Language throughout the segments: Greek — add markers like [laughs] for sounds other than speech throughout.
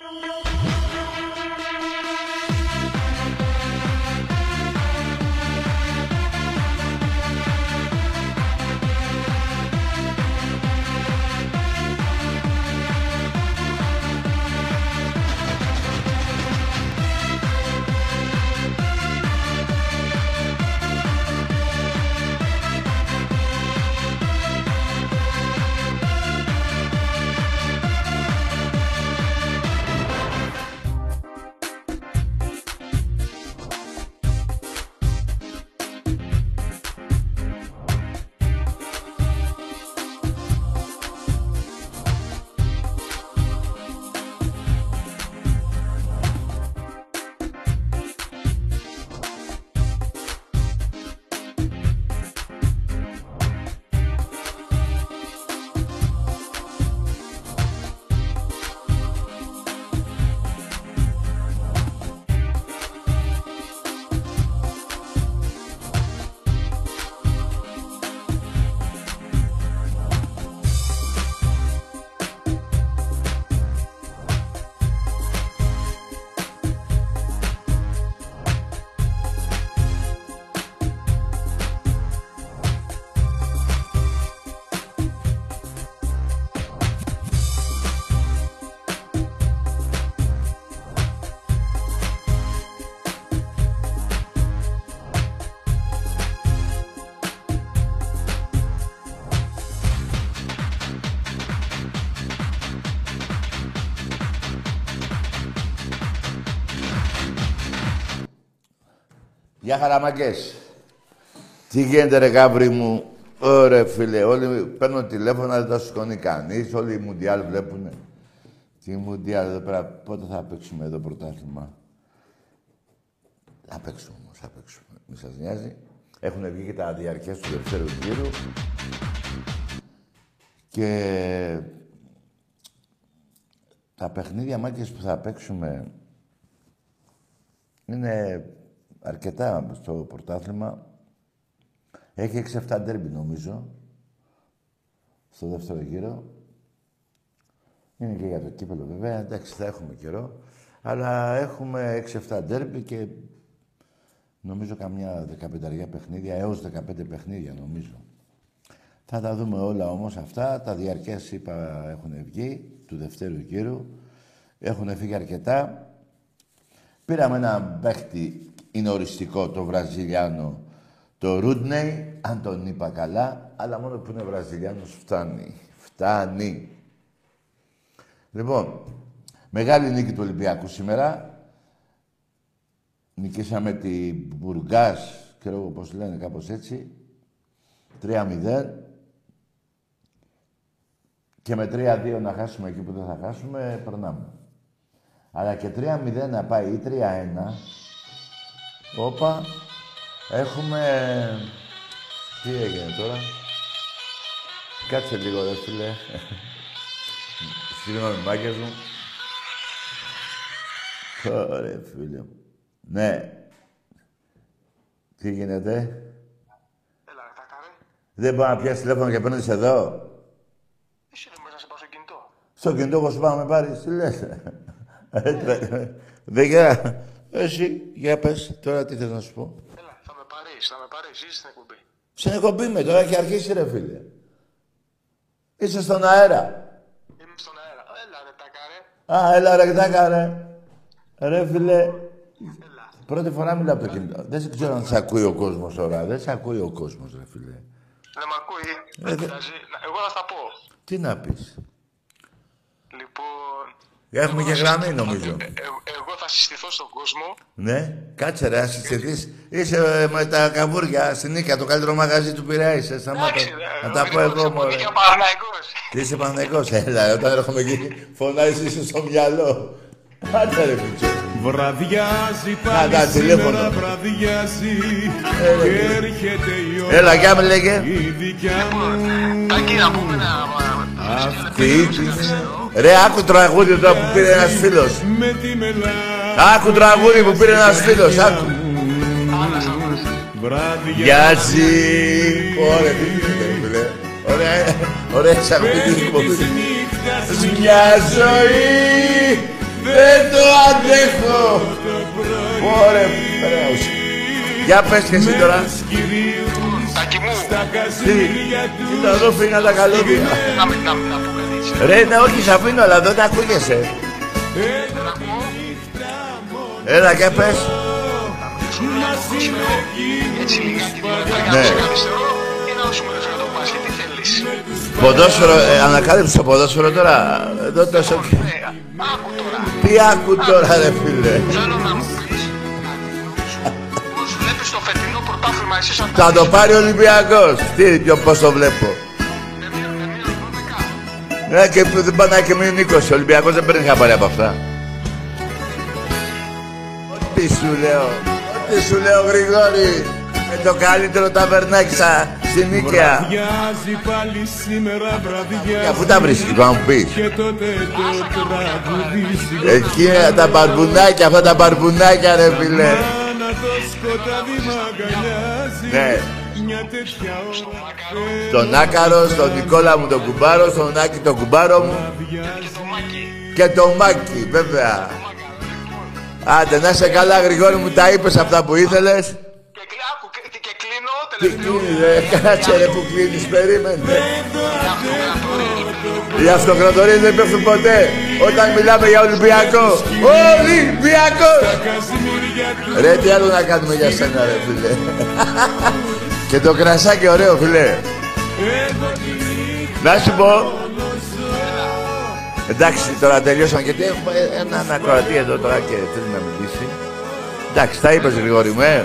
Thank you. Γεια χαραμαγκές. Τι γίνεται ρε γάβρι μου; Ωραία φίλε, όλοι παίρνουν τηλέφωνα, δεν τα σηκώνει κανείς. Όλοι οι Μουντιάλ βλέπουνε. Τι Μουντιάλ εδώ πέρα, πότε θα παίξουμε εδώ πρωτάθλημα; Θα παίξουμε όμως, θα παίξουμε. Μη σας νοιάζει. Έχουν βγει και τα διαρκές του δεύτερου γύρου. Και τα παιχνίδια μάκες που θα παίξουμε είναι αρκετά στο πρωτάθλημα. Έχει 6-7 ντέρμπι νομίζω. Στο δεύτερο γύρο. Είναι και για το κύπελο βέβαια. Εντάξει, θα έχουμε καιρό. Αλλά έχουμε 6-7 ντέρμπι και νομίζω καμιά 15 παιχνίδια, έως 15 παιχνίδια νομίζω. Θα τα δούμε όλα όμως αυτά. Τα διαρκές είπα έχουν βγει του δευτέρου γύρου. Έχουν φύγει αρκετά. Πήραμε ένα παίχτη είναι οριστικό το Βραζιλιάνο το Ρούντνεϊ, αν τον είπα καλά, αλλά μόνο που είναι Βραζιλιάνος φτάνει. Φτάνει. Λοιπόν, μεγάλη νίκη του Ολυμπιακού σήμερα. Νικήσαμε τη Μπουργκάς, ξέρω πώς λένε κάπως έτσι. 3-0. Και με 3-2 να χάσουμε εκεί που δεν θα χάσουμε, περνάμε. Αλλά και 3-0 να πάει ή 3-1, Όπα. Έχουμε... Τι έγινε τώρα; Κάτσε λίγο ρε φίλε. Συγγνώμη, μάγκες μου. Ωραία, φίλε μου. Ναι. Τι γίνεται; Έλα, κακάρε. Δεν μπορεί να πιάσει τηλέφωνο και παίρνεις εδώ; Εσύ δεν μπορείς να σε πάω στο κινητό; Στο κινητό εγώ σου πάω να με πάρεις. Τι λες. Δεν γεια. Εσύ, για πες, τώρα τι θες να σου πω. Έλα, θα με πάρεις, θα με πάρεις, είσαι στην εκπομπή. Στην εκπομπή με, τώρα έχει αρχίσει ρε φίλε. Είσαι στον αέρα. Είμαι στον αέρα. Έλα, ρε, τάκαρε. Α, έλα ρε, τάκα ρε. Ρε φίλε, Έλα. πρώτη φορά μιλάω από το κινητό. Δεν σε ξέρω αν σε ακούει ο κόσμος τώρα. Δεν σε ακούει ο κόσμος, ρε φίλε. Δεν μ' ακούει. Ε, Δεν δε- πειράζει. Να- Εγώ θα στα πω. Τι να πεις. Λοιπόν... Έχουμε και γραμμή νομίζω. ε, ε, εγώ θα συστηθώ στον κόσμο. Ναι, κάτσε ρε, ας συστηθείς. Είσαι ε, με τα καβούρια στην Νίκα, το καλύτερο μαγαζί του Πειραής. Ε, σταμάτα. Εντάξει, ρε, Να τα πω εγώ εγώ, μωρέ. Είμαι και ο Παναθηναϊκός. Τι είσαι Παναγικός, έλα, όταν έρχομαι εκεί, φωνάζεις είσαι στο μυαλό. Άντε ρε Μητσό. Βραδιάζει τα πάλι τηλέφωνο. σήμερα βραδιάζει Έλα, και κύριε. έρχεται η ώρα Έλα, για με λέγε. η δικιά μου Τάκη, να πούμε να... Τι, τι. Ρε, άκου τραγούδι τώρα που πήρε ένας φίλος. με τη μελά Άκου τραγούδι που πήρε ένας φίλος, άκου. βραδιάζει Γιάζει. Ωραία, τι γίνεται, φίλε. Ωραία, ωραία, έχεις ακούει την εκπομπή. της νύχτας Μια ζωή Δεν το αντέχω. Ωρε, πρέος. Για πες και εσύ τώρα. Τάκι μου, Τι, κοίτα εδώ φύγαν τα καλώδια. να μην να, να πω κάτι. έτσι. Ρε, ναι, όχι, σ' αφήνω, αλλά δεν ακούγεσαι. Δεν ακούω. Έλα και πες. Έτσι λιγάκι δηλαδή, για Ναι. να σε καθυστερώ ή να δώσουμε λεφτά το μπάσκετ, τι θέλεις. Ποδόσφαιρο, ε, ανακάλυψε το ποδόσφαιρο τώρα. Εδώ τόσο... Ε, άκου τώρα. Τι άκου τώρα, ρε φίλε. Θέλω να μου πεις πώς βλέπεις το φετινό πρωτάθλημα εσύ σαν Θα το πάρει ο Ολυμπιακός. Τι, ποιο, πώς το βλέπω. με μία με μία δώδεκα. Ναι, και δεν πάνε και μείνουν 20. Ο Ολυμπιακός δεν παίρνει χαμπάρι από αυτά. Ό,τι σου λέω. Ό,τι σου λέω, Γρηγόρη. Με το καλύτερο ταβερνάκι στα, στην Νίκαια. Βραδιάζει πάλι σήμερα βραδιάζει Για πού τα βρίσκεις, να μου πεις. Και τότε το τραγουδίσει Εκεί ε, τα μπαρμπουνάκια, αυτά τα μπαρμπουνάκια, ρε φίλε. Μάνα το σκοτάδι μ' αγκαλιάζει Ναι. Μια τέτοια ώρα Τον Άκαρος, στον Νικόλα μου τον κουμπάρο, στον Άκη τον κουμπάρο μου και τον Μάκη, βέβαια. Άντε, να είσαι καλά, Γρηγόρη μου, τα είπες αυτά που ήθελες. Και, κλει- άκου, και, και κλείνω Τι τελευταίο. κλείνει, ρε, κάτσε ρε που κλείνεις, περίμενε. Οι αυτοκρατορίες δεν πέφτουν ποτέ όταν μιλάμε για Ολυμπιακό. Ολυμπιακό! Ρε, τι άλλο να κάνουμε για σένα, ρε, φίλε. Και το κρασάκι ωραίο, φίλε. Να σου πω. Εντάξει, τώρα τελειώσαμε γιατί έχουμε έναν ακροατή εδώ τώρα και θέλει να μιλήσει. Εντάξει, τα είπες Γρηγόρη μου, ε.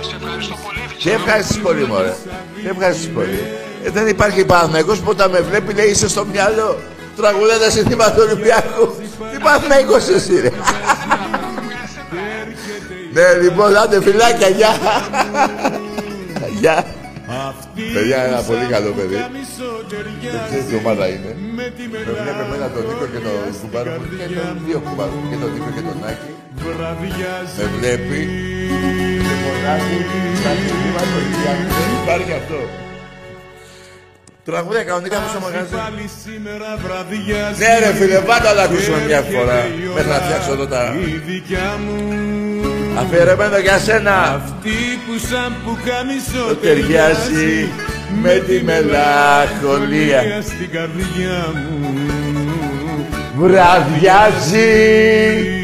Σε ευχαριστώ πολύ. Σε ευχαριστείς πολύ, μωρέ. Σε ευχαριστείς πολύ. Ε, δεν υπάρχει Παναθηναϊκός που όταν με βλέπει λέει είσαι στο μυαλό. Τραγουδάτε συνθήματα του Ολυμπιακού. Τι Παναθηναϊκός εσύ, ρε. [laughs] ναι, λοιπόν, άντε φιλάκια, γεια. Γεια. Παιδιά, ένα πολύ καλό παιδί. Δεν ξέρεις τι ομάδα είναι. Με βλέπει εμένα τον Νίκο και τον κουμπάρο μου και τον δύο κουμπάρου μου, και τον Νίκο και τον Άκη. Με βλέπει και φωνάζει στα συνθήματα του Ολυμπιακού. Δεν υπάρχει αυτό. Τραγούδια κανονικά μου στο μαγαζί. Πάλι σήμερα βραδιάζει Ναι ρε φίλε, πάντα να ακούσουμε μια φορά. Μέχρι να φτιάξω εδώ τα... Η δικιά μου Αφιερωμένο για σένα. Αυτή που σαν που καμισό Το ταιριάζει με τη μελαγχολία. Στην καρδιά μου Βραδιάζει.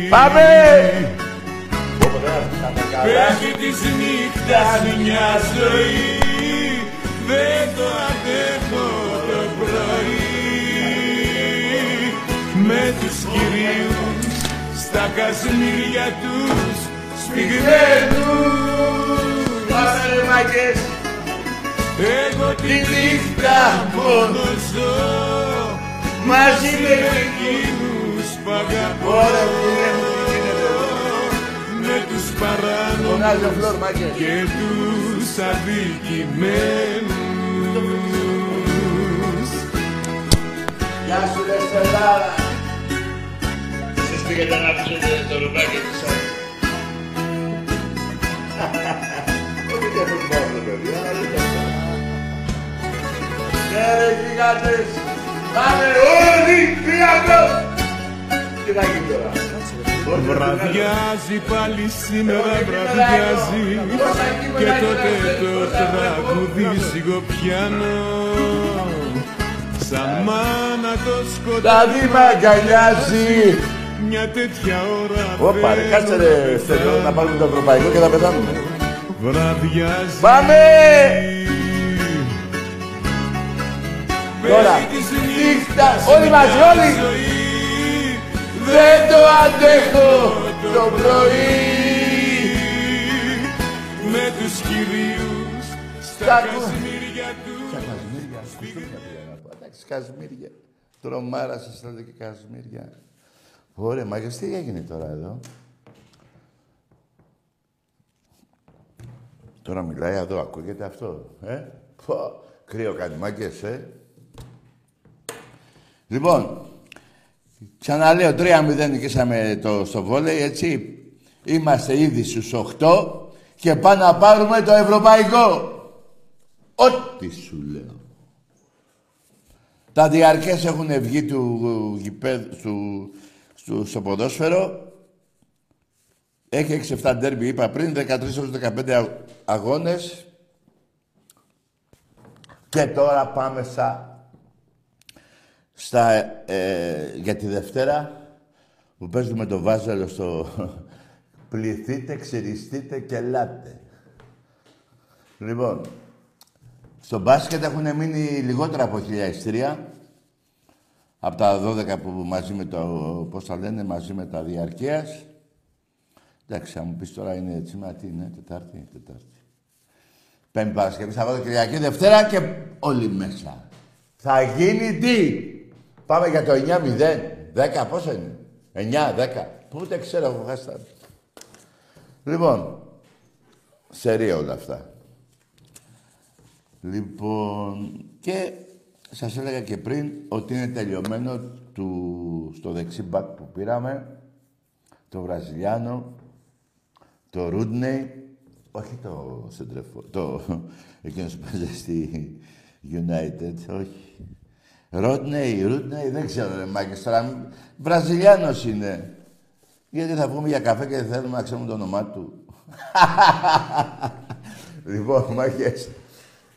Πάμε! Πέφτει της νύχτας μια ζωή Δεν το αντέχω το πρωί. Με τους κυρίους στα κασμίρια τους Σπιγμένους Πάμε ρε μάγκες. Εγώ τη νύχτα μόνο ζω. Μαζί με Εκείνους που αγαπώ τους παράνομους Φωνάζει ο Φλόρ μάγκες. και τους αδικημένους Γεια σου ρε Στελάρα. Εσείς πήγατε να αφήσετε το ρουμπάκι της άλλης. [laughs] Όχι και αυτό που πάω το παιδί, αλλά δεν το ξέρω. Ναι ρε γιγάντες. Πάμε Ολυμπιακός. Τι θα γίνει τώρα. Βραδιάζει πάλι σήμερα βραδιάζει Και τότε το τραγούδι σιγοπιάνω Σαν μάνα το Τα σκοτάδι δήμα αγκαλιάζει. Μια τέτοια ώρα Όπα ρε, κάτσε ρε Στέλιο, να πάρουμε το ευρωπαϊκό και θα πεθάνουμε. Βραδιάζει Πάμε! Τώρα, Πέφτει της νύχτα, όλοι μαζί, όλοι! Ζωή Δεν το αντέχω το πρωί. Με τους κυρίους στα Τα- κασμίρια τους Στα κασμίρια, κουστούμια πήγα να πω. Εντάξει, κασμίρια. Τρομάρα σας λέτε και κασμίρια. Ωραία, μάγκες, τι έγινε τώρα εδώ; Τώρα μιλάει εδώ, ακούγεται αυτό, ε; Πω, κρύο κάνει, μάγκες, ε; Λοιπόν, ξαναλέω, 3-0 νικήσαμε το, στο βόλεϊ, έτσι. Είμαστε ήδη στους 8 και πάμε να πάρουμε το ευρωπαϊκό. Ό,τι σου λέω. Τα διαρκές έχουν βγει του γηπέδου, του, στο, στο ποδόσφαιρο. Έχει 6-7 ντέρμπι, είπα πριν, 13-15 α- αγώνες. Και τώρα πάμε στα, στα, ε, για τη Δευτέρα που παίζουμε το Βάζελο στο [laughs] πληθείτε, ξυριστείτε και ελάτε. Λοιπόν, στο μπάσκετ έχουν μείνει λιγότερα από χιλιά ειστήρια. Από τα 12 που μαζί με το, πώς τα λένε, μαζί με τα διαρκείας. Εντάξει, αν μου πεις τώρα είναι έτσι, μα τι είναι, Τετάρτη, Τετάρτη. Πέμπτη Παρασκευή, Σαββάτο, Κυριακή, Δευτέρα και όλοι μέσα. Θα γίνει τι; Πάμε για το 9-0. 10, πόσο είναι; 9, 10. Πού ούτε ξέρω, έχω χάσει τα- Λοιπόν, σερία όλα αυτά. Λοιπόν, και σας έλεγα και πριν ότι είναι τελειωμένο του, στο δεξί μπακ που πήραμε, το Βραζιλιάνο, το Ρούντνεϊ, όχι το Σεντρεφό, το εκείνος που παίζει στη United, όχι. Ρόντνεϊ, Ρούντνεϊ, δεν ξέρω ρε Μάκης, τώρα Βραζιλιάνος είναι. Γιατί θα βγούμε για καφέ και δεν θέλουμε να ξέρουμε το όνομά του. [laughs] λοιπόν, μάχες.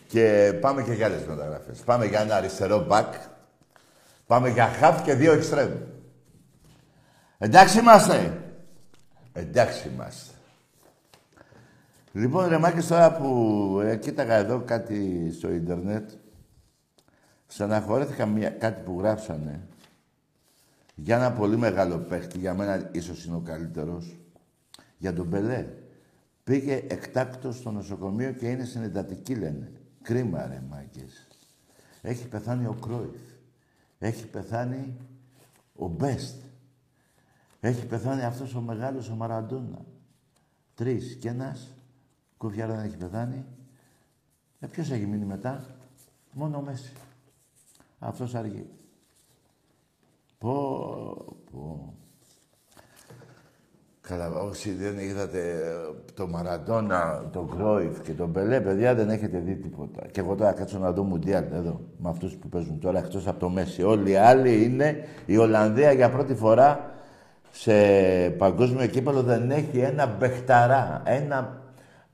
Και πάμε και για άλλες μεταγραφές. Πάμε για ένα αριστερό μπακ. Πάμε για χαφ και δύο εξτρέμ. Εντάξει είμαστε. Εντάξει είμαστε. Λοιπόν, ρε Μάκης, τώρα που ε, κοίταγα εδώ κάτι στο ίντερνετ, στεναχωρέθηκα μια, κάτι που γράψανε για ένα πολύ μεγάλο παίχτη, για μένα ίσως είναι ο καλύτερος, για τον Μπελέ. Πήγε εκτάκτος στο νοσοκομείο και είναι στην εντατική, λένε. Κρίμα, ρε μάγκες. Έχει πεθάνει ο Κρόιφ. Έχει πεθάνει ο Μπέστ. Έχει πεθάνει αυτός ο μεγάλος ο Μαραντόνα. Τρεις και ένας. Κουφιάρα δεν έχει πεθάνει. Ε, ποιος έχει μείνει μετά; Μόνο ο Μέση. Αυτός αργεί. Πω, πω. Καλά, όσοι δεν είδατε ε, το Μαραντόνα, τον Κρόιφ και τον Πελέ, παιδιά, δεν έχετε δει τίποτα. Και εγώ τώρα κάτσω να δω Μουντιάλ εδώ, με αυτούς που παίζουν τώρα, εκτός από το Μέση. Όλοι οι άλλοι είναι η Ολλανδία για πρώτη φορά σε παγκόσμιο κύπελο δεν έχει ένα μπεχταρά. Ένα...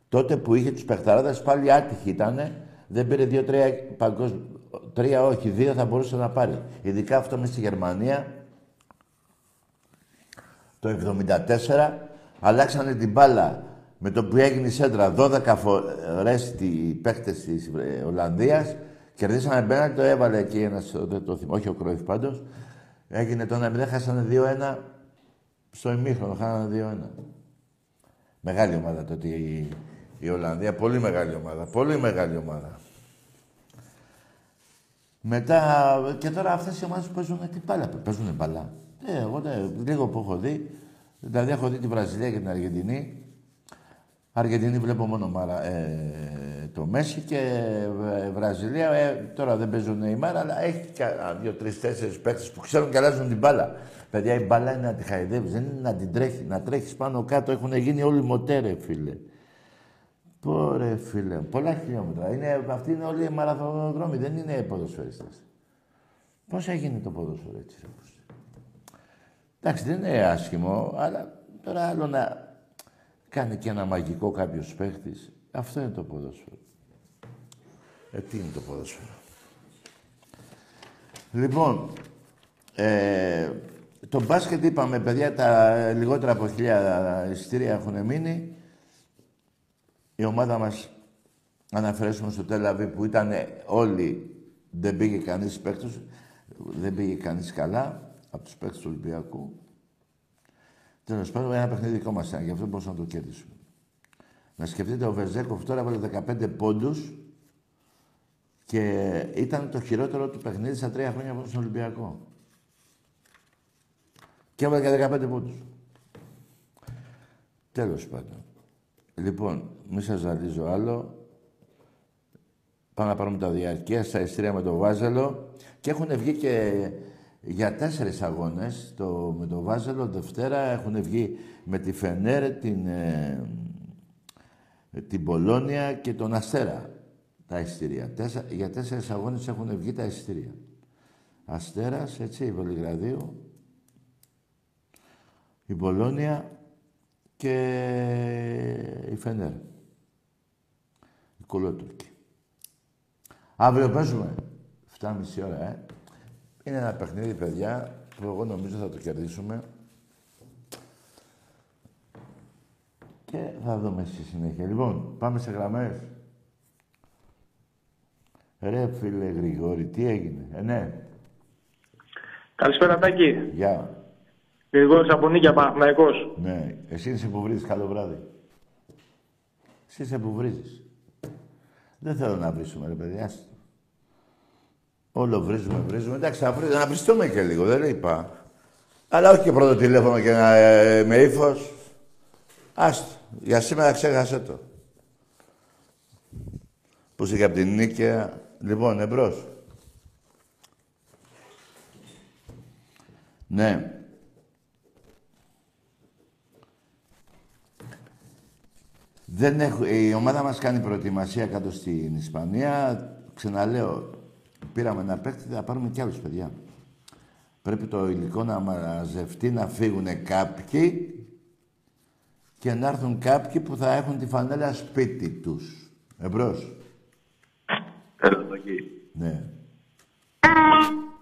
Τότε που είχε τους παιχταράδες πάλι άτυχοι ήτανε. Δεν πήρε δύο-τρία παγκόσμια. Τρία όχι, δύο θα μπορούσε να πάρει. Ειδικά αυτό με στη Γερμανία το 74 αλλάξανε την μπάλα με το που έγινε η σέντρα 12 φορές οι παίχτες της ε, Ολλανδίας κερδίσανε μπένα, το έβαλε εκεί ένας, δεν το θυμώ, όχι ο Κρόιφ πάντως. Έγινε το 1-0, χάσανε 2-1 στο ημίχρονο, χάνανε 2-1. Μεγάλη ομάδα τότε η, η Ολλανδία, πολύ μεγάλη ομάδα, πολύ μεγάλη ομάδα. Μετά, και τώρα αυτές οι ομάδες που παίζουν τι μπάλα, παίζουν μπάλα. Ε, εγώ ναι, λίγο που έχω δει, δηλαδή έχω δει τη Βραζιλία και την Αργεντινή. Αργεντινή βλέπω μόνο μάρα, ε, το Μέση και ε, Βραζιλία. Ε, τώρα δεν παίζουν η Μάρα, αλλά έχει δύο, τρεις, τέσσερις παίχτε που ξέρουν και αλλάζουν την μπάλα. Παιδιά, η μπάλα είναι να τη χαϊδεύεις, δεν είναι να την τρέχει. Να τρέχεις πάνω κάτω έχουν γίνει όλοι μοτέρε, φίλε. Πόρε, φίλε, πολλά χιλιόμετρα. Είναι, αυτοί είναι όλοι μαραθωνοδρόμοι, δεν είναι ποδοσφαιριστές. Πώς έγινε το ποδόσφαιρο έτσι, ρε, πώς. Εντάξει, δεν είναι άσχημο, αλλά τώρα άλλο να κάνει και ένα μαγικό κάποιος παίχτης. Αυτό είναι το ποδόσφαιρο. Ε, τι είναι το ποδόσφαιρο; Λοιπόν, ε, το μπάσκετ είπαμε, παιδιά, τα λιγότερα από χιλιά εισιτήρια έχουν μείνει. Η ομάδα μας, αν αφαιρέσουμε στο Τελαβή που ήταν όλοι, δεν πήγε κανείς παίκτος, δεν πήγε κανείς καλά από τους παίκτες του Ολυμπιακού. Τέλος πάντων, ένα παιχνίδι δικό μας ήταν, γι' αυτό μπορούσαμε να το κέρδισουμε. Να σκεφτείτε, ο Βεζέκοφ τώρα έβαλε 15 πόντους και ήταν το χειρότερο του παιχνίδι στα τρία χρόνια στον Ολυμπιακό. Και έβαλε και 15 πόντους. Τέλος πάντων. Λοιπόν, μη σας ζαλίζω άλλο. Πάμε να πάρουμε τα διαρκείας στα εστία με το Βάζελο. Και έχουν βγει και για τέσσερις αγώνες το, με το Βάζελο. Δευτέρα έχουν βγει με τη Φενέρ, την, ε, την Πολώνια και τον Αστέρα τα ειστήρια. Τέσσα, για τέσσερις αγώνες έχουν βγει τα ειστήρια. Αστέρας, έτσι, Βελιγραδίου. η Μπολόνια και η Φενέρ. Η κολότουρκη. Αύριο παίζουμε. 7.30 ώρα, ε. Είναι ένα παιχνίδι, παιδιά, που εγώ νομίζω θα το κερδίσουμε. Και θα δούμε στη συνέχεια. Λοιπόν, πάμε σε γραμμές. Ρε φίλε Γρηγόρη, τι έγινε. Ε, ναι. Καλησπέρα Τάκη. Γεια. Γρηγόρης από Νίκια Παναθηναϊκός. Ναι. Εσύ είσαι που βρίζεις. Καλό βράδυ. Εσύ είσαι που βρίζεις. Δεν θέλω να βρίσουμε, ρε παιδιά. άστο. Όλο βρίζουμε, βρίζουμε. Εντάξει, να, βρι... να βριστούμε και λίγο, δεν είπα. Αλλά όχι και πρώτο τηλέφωνο και να, ε, με ύφος. Άστο. Για σήμερα ξέχασε το. Που είσαι και από την Νίκαια. Λοιπόν, εμπρός. Ναι. Δεν έχω, η ομάδα μας κάνει προετοιμασία κάτω στην Ισπανία. Ξαναλέω, πήραμε ένα παίκτη, θα πάρουμε κι άλλους παιδιά. Πρέπει το υλικό να μαζευτεί, να φύγουν κάποιοι και να έρθουν κάποιοι που θα έχουν τη φανέλα σπίτι τους. Εμπρός. Έλα Τάκη. Ναι.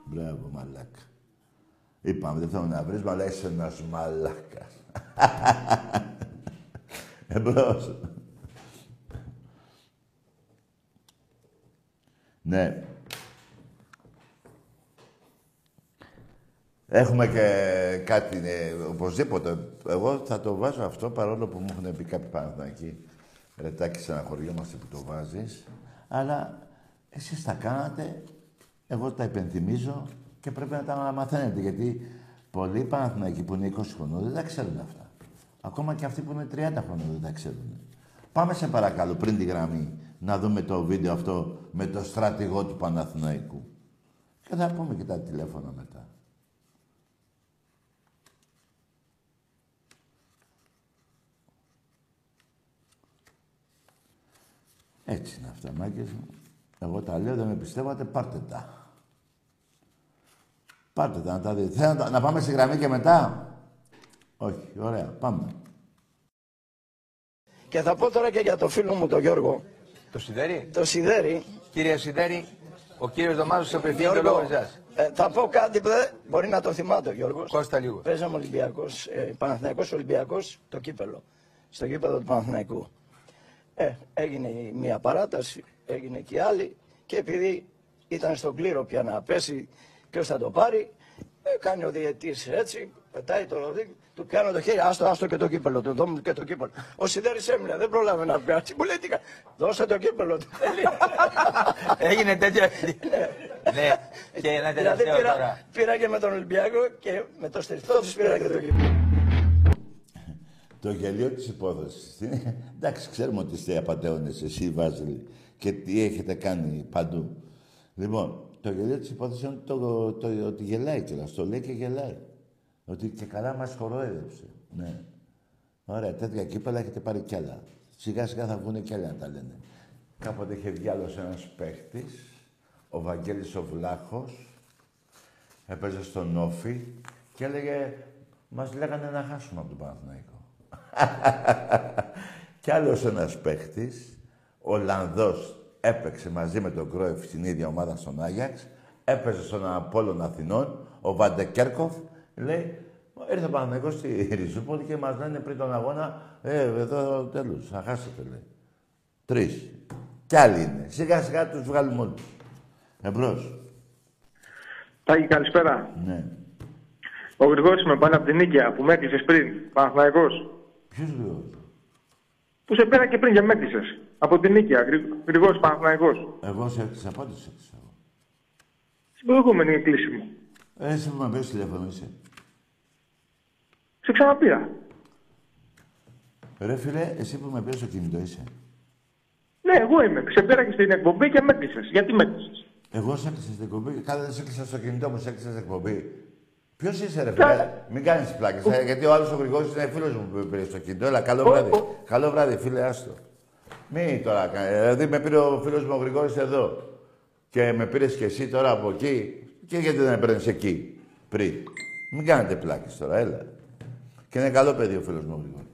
Μπράβο, μαλάκα. Είπαμε, δεν θέλω να βρεις, αλλά είσαι ένας μαλάκας. [laughs] Εμπρός. Ναι. Έχουμε και κάτι, ναι, οπωσδήποτε. Εγώ θα το βάζω αυτό, παρόλο που μου έχουν πει κάποιοι Παναθηναϊκοί. Ρετάκι, στεναχωριόμαστε που το βάζεις. Αλλά εσείς τα κάνατε, εγώ τα υπενθυμίζω και πρέπει να τα μαθαίνετε. Γιατί πολλοί Παναθηναϊκοί που είναι 20 χρονών δεν τα ξέρουν αυτά. Ακόμα και αυτοί που είναι 30 χρονών δεν τα ξέρουν. Πάμε σε παρακαλώ πριν τη γραμμή να δούμε το βίντεο αυτό με το στρατηγό του Παναθηναϊκού. Και θα πούμε και τα τηλέφωνα μετά. Έτσι είναι αυτά, μάγκες μου. Εγώ τα λέω, δεν με πιστεύατε, πάρτε τα. Πάρτε τα να τα δείτε. Θέλετε να, τα- να πάμε στη γραμμή και μετά; Όχι, ωραία, πάμε. Και θα πω τώρα και για το φίλο μου τον Γιώργο, Το Σιδέρι. το Σιδέρι. Κύριε Σιδέρι, ο κύριος Δωμάζος σε απευθύνει το Γιώργο, λόγο εσάς. ε, θα πω κάτι που δεν μπορεί να το θυμάται ο Γιώργος. Κώστα λίγο. Παίζαμε Ολυμπιακός, ε, Παναθηναϊκός Ολυμπιακός, το κύπελο. Στο κύπελο του Παναθηναϊκού. Ε, έγινε η μία παράταση, έγινε και η άλλη και επειδή ήταν στον κλήρο πια να πέσει ποιος θα το πάρει, ε, κάνει ο διαιτής έτσι, πετάει το ροδί, του πιάνω το χέρι, άστο, άστο και το κύπελο, του δώμου και το κύπελο. Ο Σιδέρης έμεινε, δεν πρόλαβε να πιάσει, μου λέει τι κα- δώσε το κύπελο του. [laughs] Έγινε τέτοιο. ναι, και ένα δηλαδή τελευταίο πήρα, τώρα. πήρα και με τον Ολυμπιακό και με το στριφτό τους πήρα και το κύπελο. Το γελίο της υπόθεσης. είναι- Εντάξει, ξέρουμε ότι είστε απαταιώνες, εσύ Βάζελη, και τι έχετε κάνει παντού. Λοιπόν, το γελίο της υπόθεσης είναι το, το, ότι γελάει κιόλας. Το λέει και γελάει. Ότι και καλά μας χορόιδεψε. Ναι. Ωραία, τέτοια κύπελα έχετε πάρει κι άλλα. Σιγά σιγά θα βγουν κι άλλα να τα λένε. Κάποτε είχε βγει άλλος ένας παίχτης, ο Βαγγέλης ο Βλάχος, έπαιζε στον Όφη και έλεγε μας λέγανε να χάσουμε από τον Παναθηναϊκό. [laughs] Κι άλλος ένας παίχτης, Ολλανδός, έπαιξε μαζί με τον Κρόεφ στην ίδια ομάδα στον Άγιαξ, έπαιζε στον Απόλλων Αθηνών, ο Βαντεκέρκοφ, λέει, ήρθε ο Παναθηναϊκός στη Ριζούπολη και μας λένε πριν τον αγώνα, ε, εδώ τέλος, θα χάσετε, λέει. Τρεις. Κι άλλοι είναι. Σιγά σιγά τους βγάλουμε όλους. Εμπρός. Τάκη, καλησπέρα. Ναι. Ο Γρηγόρης με πάλι από την Νίκαια που με έκλεισες πριν, Παναθηναϊκός. Ποιος γρήγορος. Που σε πέρα και πριν και με έκλεισες. Από την Νίκαια, Γρη- Γρηγόρης Παναθηναϊκός. Εγώ σε έκλεισα, πότε σε έκλεισα εγώ; Στην προηγούμενη κλίση μου. Ε, Εσύ που με πες τηλέφωνο είσαι. Σε ξαναπήρα. Ρε φίλε, εσύ που με πήρες στο κινητό είσαι. Ναι, εγώ είμαι. Σε πέρα και στην εκπομπή και με έκλεισες. Γιατί με έκλεισες; Εγώ σε έκλεισα στην εκπομπή. Κάθε δεν σε έκλεισα στο κινητό μου, σε έκλεισα στην εκπομπή. Ποιος είσαι, ρε φίλε, μην κάνεις πλάκες. γιατί ο άλλος ο Γρηγόρης είναι φίλος μου που με πήρε στο κινητό. Έλα, καλό βράδυ. Καλό βράδυ, φίλε, άστο. Μη τώρα κάνει. Δηλαδή με πήρε ο φίλος μου ο Γρηγόρης εδώ. Και με πήρες και εσύ τώρα από εκεί. Και γιατί δεν με παίρνει εκεί πριν; Μην κάνετε πλάκες τώρα, έλα. Και είναι καλό παιδί ο φίλος μου ο Γρηγόρης.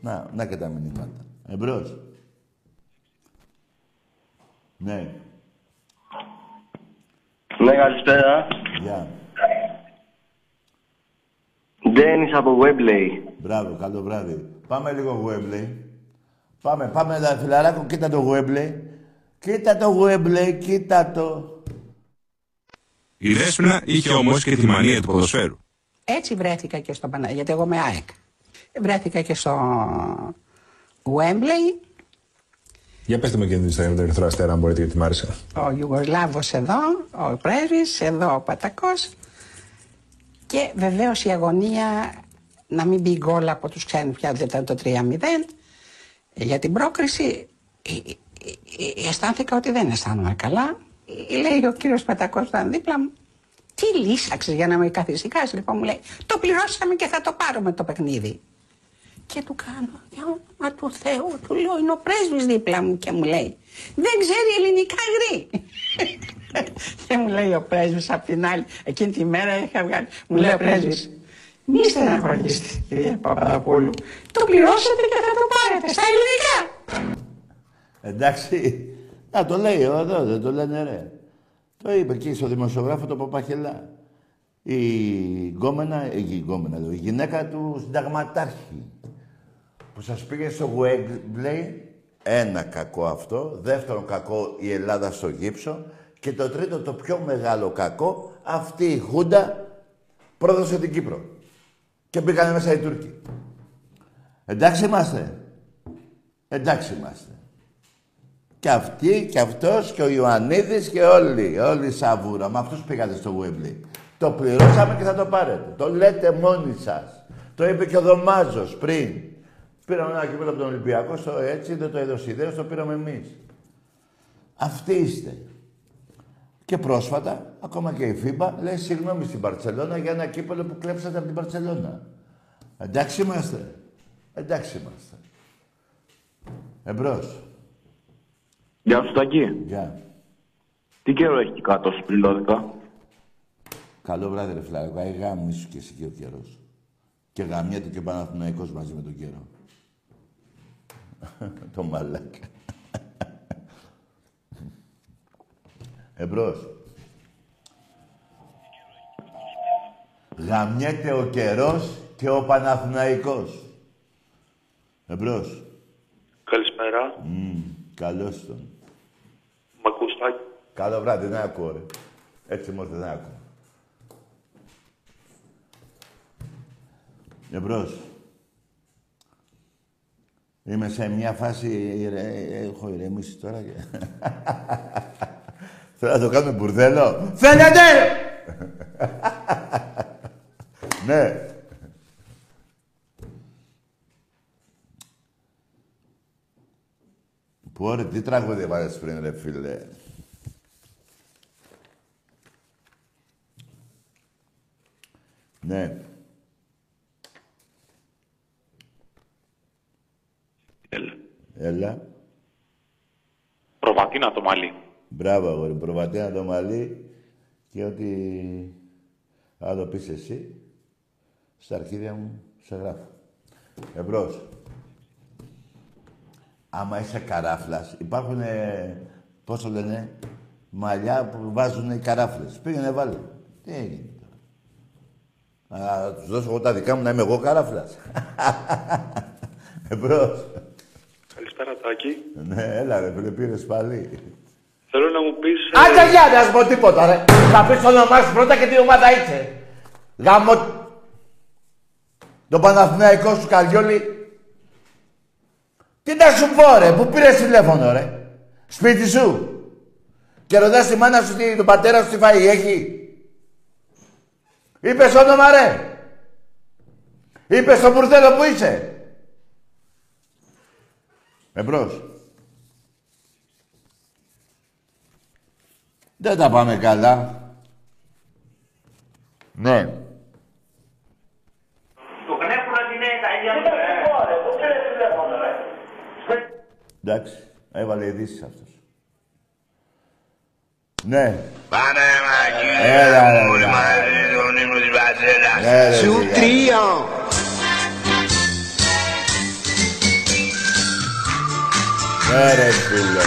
Να, να και τα μηνύματα. Εμπρός. Ναι, Ναι, καλησπέρα. γεια. Ντένις από Webley. Μπράβο, καλό βράδυ. Πάμε λίγο Webley. Πάμε, πάμε, λα- φιλαράκο, κοίτα το Webley. Κοίτα το Webley, κοίτα το. Η Δέσποινα είχε όμως και τη μανία του ποδοσφαίρου. Έτσι βρέθηκα και στο Πανα... γιατί εγώ είμαι ΑΕΚ. Βρέθηκα και στο Wembley, Για πετε με και την ιστορία με τον Ερυθρό Αστέρα, αν μπορείτε, γιατί μ' άρεσε. ο Ιουγκοσλάβος εδώ, ο Πρέσβης, εδώ ο Πατακός. Και βεβαίως η αγωνία να μην μπει γκολ από τους ξένους πια δεν ήταν το 3-0 για την πρόκριση ε, ε, ε, αισθάνθηκα ότι δεν αισθάνομαι καλά. Ε, λέει ο κύριος Πατακός που ήταν δίπλα μου τι λύσαξες για να με καθησυχάσει λοιπόν μου λέει το πληρώσαμε και θα το πάρουμε το παιχνίδι και του κάνω, για όνομα του Θεού, του λέω, είναι ο πρέσβης δίπλα μου και μου λέει, δεν ξέρει ελληνικά γρή. [laughs] και μου λέει ο πρέσβης απ' την άλλη, εκείνη τη μέρα είχα βγάλει, μου λέει ο πρέσβης, μη στεναχωρήσετε κυρία Παπαδοπούλου, το πληρώσατε και θα το πάρετε στα ελληνικά. Εντάξει. Να το λέει εδώ, δεν το λένε ρε. Το είπε εκεί στο δημοσιογράφο το Παπαχελά. Η γκόμενα, η γκόμενα, λέω, η γυναίκα του συνταγματάρχη που σας πήγε στο Wembley, ένα κακό αυτό, δεύτερο κακό η Ελλάδα στο γύψο και το τρίτο το πιο μεγάλο κακό, αυτή η Χούντα πρόδωσε την Κύπρο. Και μπήκανε μέσα οι Τούρκοι. Εντάξει είμαστε. Εντάξει είμαστε. Και αυτοί και αυτός και ο Ιωαννίδης και όλοι. Όλοι σαβούρα. Με αυτούς πήγατε στο Wembley. Το πληρώσαμε και θα το πάρετε. Το λέτε μόνοι σας. Το είπε και ο Δωμάζος πριν. Πήραμε ένα κύπελο από τον Ολυμπιακό, στο έτσι, δεν το έδωσε ιδέως, το πήραμε εμείς. Αυτοί είστε. Και πρόσφατα, ακόμα και η FIBA λέει συγγνώμη στην Παρσελώνα για ένα κύπελο που κλέψατε από την Παρσελώνα. Εντάξει είμαστε. Εντάξει είμαστε. Εμπρός. Γεια σου, Τάκη. Γεια. Τι καιρό έχει κάτω σου πριν 12. Καλό βράδυ, ρε φιλαράκο. Άι γάμισου και εσύ και ο καιρός. Και γαμιέται και ο Παναθηναϊκός μαζί με τον καιρό. [laughs] το μαλάκα. [laughs] Εμπρός. Γαμιέται ο καιρός και ο Παναθηναϊκός. Εμπρός. Καλησπέρα. Μμμ, καλώς τον. Μ' ακούς, Τάκη; Καλό βράδυ, δεν ακούω, ρε. Έτσι μου ήρθε, δεν ακούω. Εμπρός. Είμαι σε μια φάση, ηρε- έχω ηρεμήσει τώρα και... [laughs] Θέλω να το κάνουμε μπουρδέλο. Φαίνεται! [laughs] ναι. Πω ρε, τι τραγούδι βάλες πριν ρε φίλε; Ναι. Έλα. Έλα. Προβατίνα το μαλλί. Μπράβο, αγόρι. Προβατέα το μαλλί και ό,τι άλλο πεις εσύ, στα αρχίδια μου σε γράφω. Εμπρός. Άμα είσαι καράφλας, υπάρχουν, ε, πώς το λένε, μαλλιά που βάζουν οι καράφλες. Πήγαινε βάλε. Τι έγινε τώρα. Α, τους δώσω εγώ τα δικά μου να είμαι εγώ καράφλας. [laughs] Εμπρός. Καλησπέρα, Τάκη. Ναι, έλα ρε, φίλε, πήρες πάλι. Θέλω να μου πεις... ε, Άντε για να σου πω τίποτα, ρε. Θα πεις το όνομά σου πρώτα και τι ομάδα είσαι. Γάμο... Το Παναθηναϊκό σου, Καριόλη. Τι να σου πω, ρε, που πήρες τηλέφωνο, ρε; Σπίτι σου. Και ρωτάς τη μάνα σου, τι, τον πατέρα σου τι φάει, έχει. Είπες όνομα, ρε. Είπες το μπουρδέλο που είσαι. Εμπρός. Δεν τα πάμε καλά. Ναι. Εντάξει, έβαλε ειδήσεις αυτός. Ναι. Πάμε Έλα, όλοι μαζί, τον ύμνο. Σου τρία. Ναι ρε φίλε.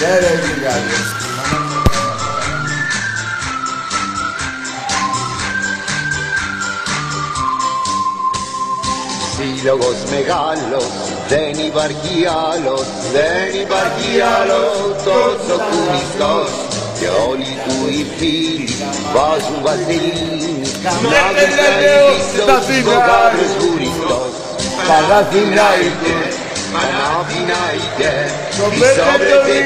Ναι ρε φίλε. Σύλλογος μεγάλος, δεν υπάρχει άλλος, δεν υπάρχει άλλος. Τόσο κουνιστός και όλοι του οι φίλοι βάζουν βασιλίνη να δουν να είσαι ο κάτρος κουριστός Παναθηναϊκέ, Παναθηναϊκέ, πισόβρετε,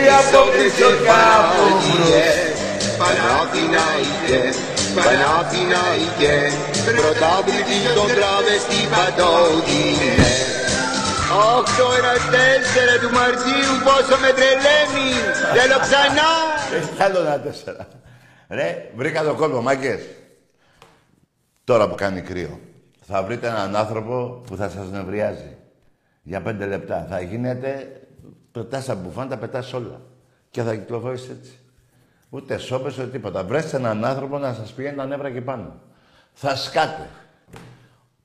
πισόβρετε, Παναθηναϊκέ, Παναθηναϊκέ, Παναθηναϊκέ, πρωτάβλητη στον τραβεστή παντόδινε. Όκτω ένα τέσσερα του Μαρτίου πόσο με τρελαίνει, θέλω ξανά. Έχει κι άλλο ένα τέσσερα. Ρε, βρήκα το κόλπο, μάγκες. Τώρα που κάνει κρύο. Θα βρείτε έναν άνθρωπο που θα σας νευριάζει. Για πέντε λεπτά. Θα γίνετε... Πετάς τα μπουφάν, τα πετάς όλα. Και θα κυκλοφορείς έτσι. Ούτε σώπες, ούτε τίποτα. Βρέστε έναν άνθρωπο να σας πηγαίνει τα νεύρα εκεί πάνω. Θα σκάτε.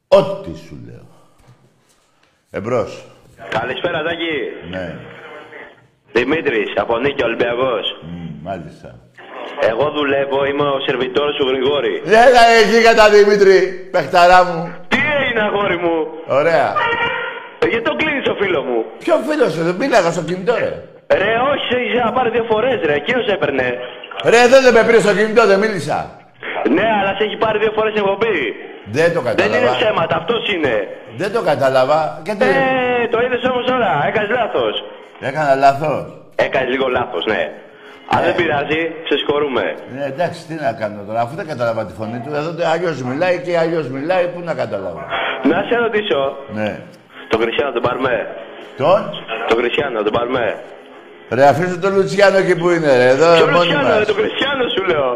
Ό,τι σου λέω. Εμπρός. Καλησπέρα, Τάκη. Ναι. Δημήτρης, από Νίκη Ολυμπιακός. Μ, μάλιστα. Εγώ δουλεύω, είμαι ο σερβιτόρος του Γρηγόρη. Έλα εκεί κατά Δημήτρη, παιχταρά μου. Τι έγινε, αγόρι μου; Ωραία. Ε, Γιατί το κλείνεις το φίλο μου; Ποιο φίλος σου, δεν μίλαγα στο κινητό, ρε. Ρε, όχι, σε είχε να πάρει δύο φορές, ρε. Εκείνος έπαιρνε. Ρε, δεν με πήρε στο κινητό, δεν μίλησα. Ναι, αλλά σε έχει πάρει δύο φορές εκπομπή. Δεν το Δεν κατάλαβα. είναι ψέματα, αυτός είναι. Δεν το κατάλαβα. Γιατί Ε, το είδες όμως τώρα, έκανες λάθος. έκανα λάθος. Έκανες λίγο λάθος, ναι. Αν δεν πειράζει, σε συγχωρούμε. Ναι, εντάξει, τι να κάνω τώρα, αφού δεν κατάλαβα τη φωνή του, εδώ αλλιώς μιλάει και αλλιώς μιλάει, πού να καταλάβω. Να σε ρωτήσω, Ναι. τον Κριστιανό τον πάρουμε. Τον, Τον Κριστιανό τον πάρουμε. ρε, αφήστε τον Λουτσιάνο εκεί που είναι, ρε, εδώ Ποιο μόνοι Λουτσιάνο, ρε, μας. τον Κριστιανό σου λέω.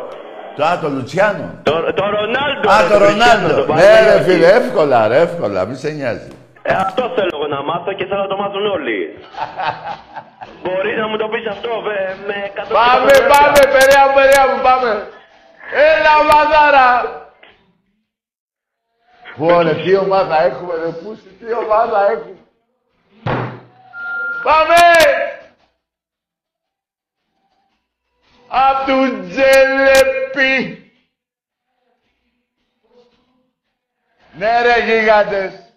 Το, α, το Λουτσιάνο. Το, το Ρονάλντο. Α, ρε, το τον Κριστιανό, Ρονάλντο. τον πάρουμε, Ναι, ρε, όχι. φίλε, εύκολα, ρε, εύκολα, μη σε νοιάζει. Ε, αυτό θέλω εγώ να μάθω και θέλω να το μάθουν όλοι. [laughs] Μπορεί να μου το πεις αυτό με, με 100 Πάμε, πάμε, περαία μου, περαία μου, πάμε. Έλα, μαδάρα. Πω, ρε, τι ομάδα έχουμε, ρε, πούστη, τι ομάδα έχουμε. Πάμε! Απ' του Τζελεπί. Ναι, ρε, γίγαντες.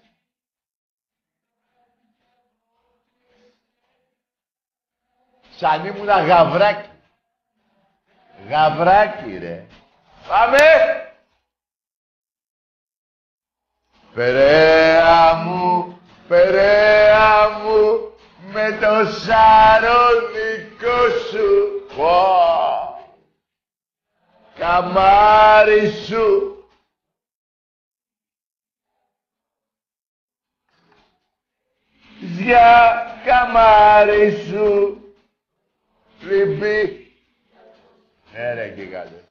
Σαν ήμουνα γαβράκι. Γαβράκι, ρε. Πάμε! Περαία μου, περαία μου, με το σαρονικό σου. Πω. Καμάρι σου. Για καμάρι σου. Λυμπή. Ναι ρε γίγαντε.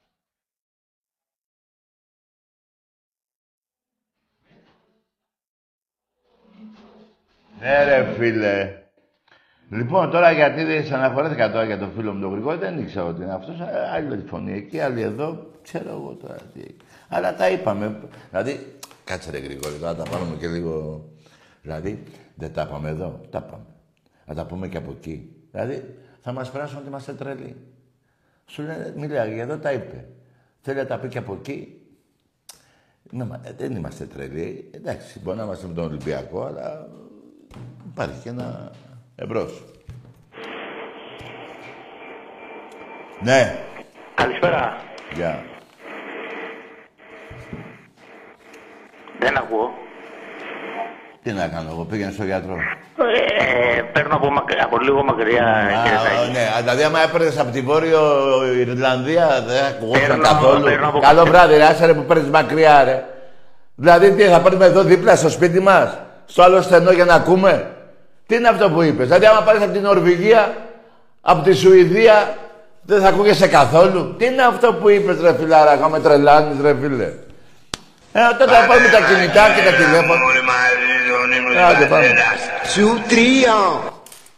Ναι ρε φίλε. Λοιπόν, τώρα γιατί δεν αναφορέθηκα τώρα για τον φίλο μου τον Γρηγόρη, δεν ήξερα ότι είναι αυτός. ε, Άλλη φωνή εκεί, άλλη εδώ. Ξέρω εγώ τώρα τι. Αλλά τα είπαμε. Δηλαδή, κάτσε ρε Γρηγόρη, τώρα τα πάμε και λίγο... Δηλαδή, δεν τα είπαμε εδώ, τα είπαμε. Θα τα πούμε και από εκεί. Δηλαδή, θα μας περάσουν ότι είμαστε τρελοί. Σου λένε, μιλάει, εδώ τα είπε. Θέλει να τα πει και από εκεί. Ναι, μα, ε, δεν είμαστε τρελοί. Εντάξει, μπορεί να είμαστε με τον Ολυμπιακό, αλλά υπάρχει και ένα εμπρός. Ναι, Καλησπέρα. γεια. Δεν ακούω. Τι να κάνω εγώ, πήγαινε στο γιατρό. Ε, παίρνω από, μακ- από λίγο μακριά, κύριε Α, Τάκη. ναι, α, δηλαδή άμα έπαιρνες από την Βόρειο Ιρλανδία δεν ακουγόταν Παίρνω- καθόλου. παίρνω από- Καλό βράδυ, ρε, άσε ρε που παίρνεις μακριά, ρε. Δηλαδή τι, θα παίρνουμε εδώ δίπλα στο σπίτι μας, στο άλλο στενό για να ακούμε; Τι είναι αυτό που είπες; Δηλαδή άμα πάρεις από την Νορβηγία, από τη Σουηδία, δεν θα ακούγεσαι καθόλου; Τι είναι αυτό που είπες ρε φιλάρα, ακόμα με τρελάνεις ρε φίλε; Ε, τότε θα πάρουμε τα κινητά και τα τηλέφωνα. Άντε πάμε. Σου τρία.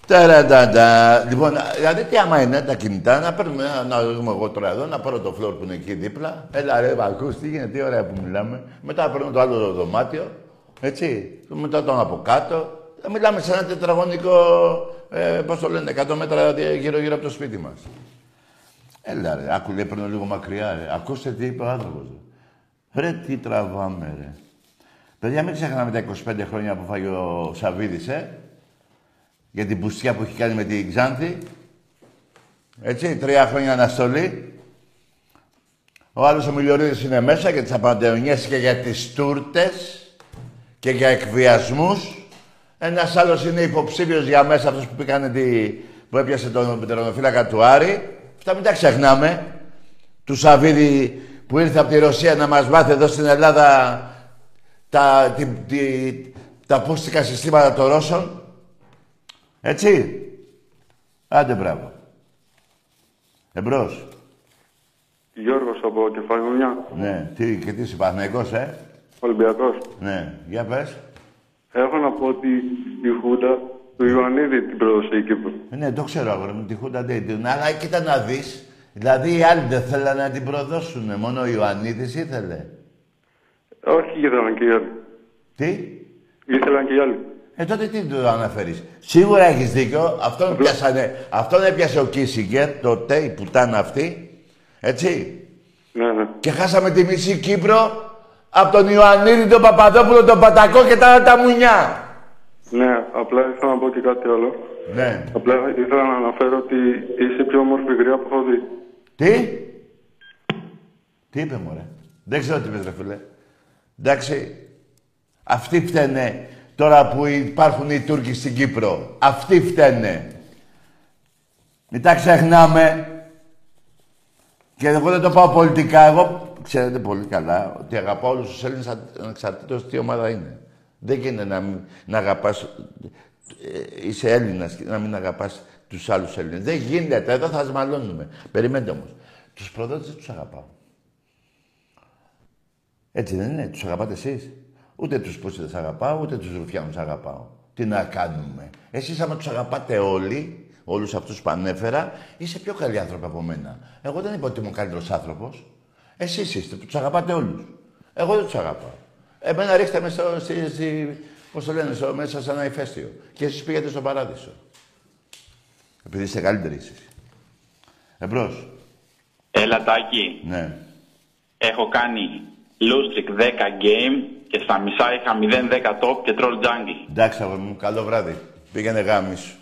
Ταρατατα. Λοιπόν, δηλαδή τι άμα είναι τα κινητά, να παίρνουμε, να- να δούμε εγώ τώρα εδώ, να πάρω το φλόρ που είναι εκεί δίπλα. Έλα ρε, ακούς τι γίνεται, τι ωραία που μιλάμε. Μετά παίρνω το άλλο το δωμάτιο. Έτσι. Μετά τον από κάτω. Ε, Μιλάμε σε ένα τετραγωνικό, ε, πώς το λένε, 100 μέτρα γύρω-γύρω από το σπίτι μας. Έλα ρε, άκου λέει πριν λίγο μακριά ρε. Ακούστε τι είπε ο άνθρωπος. Ρε. ρε τι τραβάμε ρε. Παιδιά μην ξεχνάμε τα 25 χρόνια που φάγει ο Σαββίδης, ε. Για την πουστιά που έχει κάνει με την Ξάνθη. Έτσι, τρία χρόνια αναστολή. Ο άλλος ο Μιλιορίδης είναι μέσα για τις απαντεωνιές και για τις τούρτες και για εκβιασμούς. Ένας άλλος είναι υποψήφιος για μέσα, αυτός που, πήγανε τη... που έπιασε τον πετερονοφύλακα του Άρη. Αυτά μην τα ξεχνάμε. Του Σαββίδη που ήρθε από τη Ρωσία να μας μάθει εδώ στην Ελλάδα τα, τη, τη, τα πούστικα συστήματα των Ρώσων. Έτσι. Άντε μπράβο. Εμπρός. Γιώργος από Κεφαλονιά. Ναι. Τι, και τι είσαι Παναθηναϊκός, ε; Ολυμπιακός. Ναι. Για πες. Έχω να πω ότι η Χούντα του Ιωαννίδη την πρόδωσε η Κύπρο. Ε, Ναι, το ξέρω αγόρι μου, τη Χούντα δεν την. Αλλά κοίτα να δεις. Δηλαδή οι άλλοι δεν θέλανε να την προδώσουν. Μόνο ο Ιωαννίδης ήθελε. Όχι, ήθελαν και οι άλλοι. Τι; Ήθελαν και οι άλλοι. Ε, τότε τι του αναφέρεις. Σίγουρα έχεις δίκιο. Αυτόν, πιάσανε, αυτόν έπιασε ο Κίσιγκερ τότε, η πουτάνα αυτή. Έτσι. Ναι, ναι. Και χάσαμε τη μισή Κύπρο από τον Ιωαννίδη, τον Παπαδόπουλο, τον Πατακό και τα άλλα τα μουνιά. Ναι, απλά ήθελα να πω και κάτι άλλο. Ναι. Απλά ήθελα να αναφέρω ότι είσαι η πιο όμορφη γριά που έχω δει. Τι; Τι είπε μωρέ; Δεν ξέρω τι είπες ρε φίλε. Εντάξει. Αυτοί φταίνε τώρα που υπάρχουν οι Τούρκοι στην Κύπρο. Αυτοί φταίνε. Μην τα ξεχνάμε. Και εγώ δεν το πάω πολιτικά. Εγώ ξέρετε πολύ καλά ότι αγαπάω όλους τους Έλληνες ανεξαρτήτως τι ομάδα είναι. Δεν γίνεται να, μην- να αγαπάς... ε, είσαι Έλληνας και να μην αγαπάς τους άλλους Έλληνες. Δεν γίνεται. Εδώ θα σμαλώνουμε. Περιμένετε όμως. Τους προδότες δεν τους αγαπάω. Έτσι δεν είναι. Τους αγαπάτε εσείς. Ούτε τους πούσιδες αγαπάω, ούτε τους ρουφιάνους αγαπάω. Τι να κάνουμε. Εσείς άμα τους αγαπάτε όλοι, όλους αυτούς που ανέφερα, είσαι πιο καλοί άνθρωποι από μένα. Εγώ δεν είπα ότι είμαι ο καλύτερος άνθρωπος. Εσείς είστε, τους αγαπάτε όλους. Εγώ δεν τους αγαπάω. Εμένα ρίχτε με στο, στη, στη, πώς το λένε, στο, μέσα σε ένα ηφαίστειο. Και εσείς πήγατε στον παράδεισο. Επειδή είστε καλύτεροι εσείς. Εμπρός. Έλα Τάκη, Ναι. έχω κάνει Lustric 10 game και στα μισά είχα 0-10 top και troll jungle. Εντάξει, αγόρι μου, καλό βράδυ. Πήγαινε γάμις σου.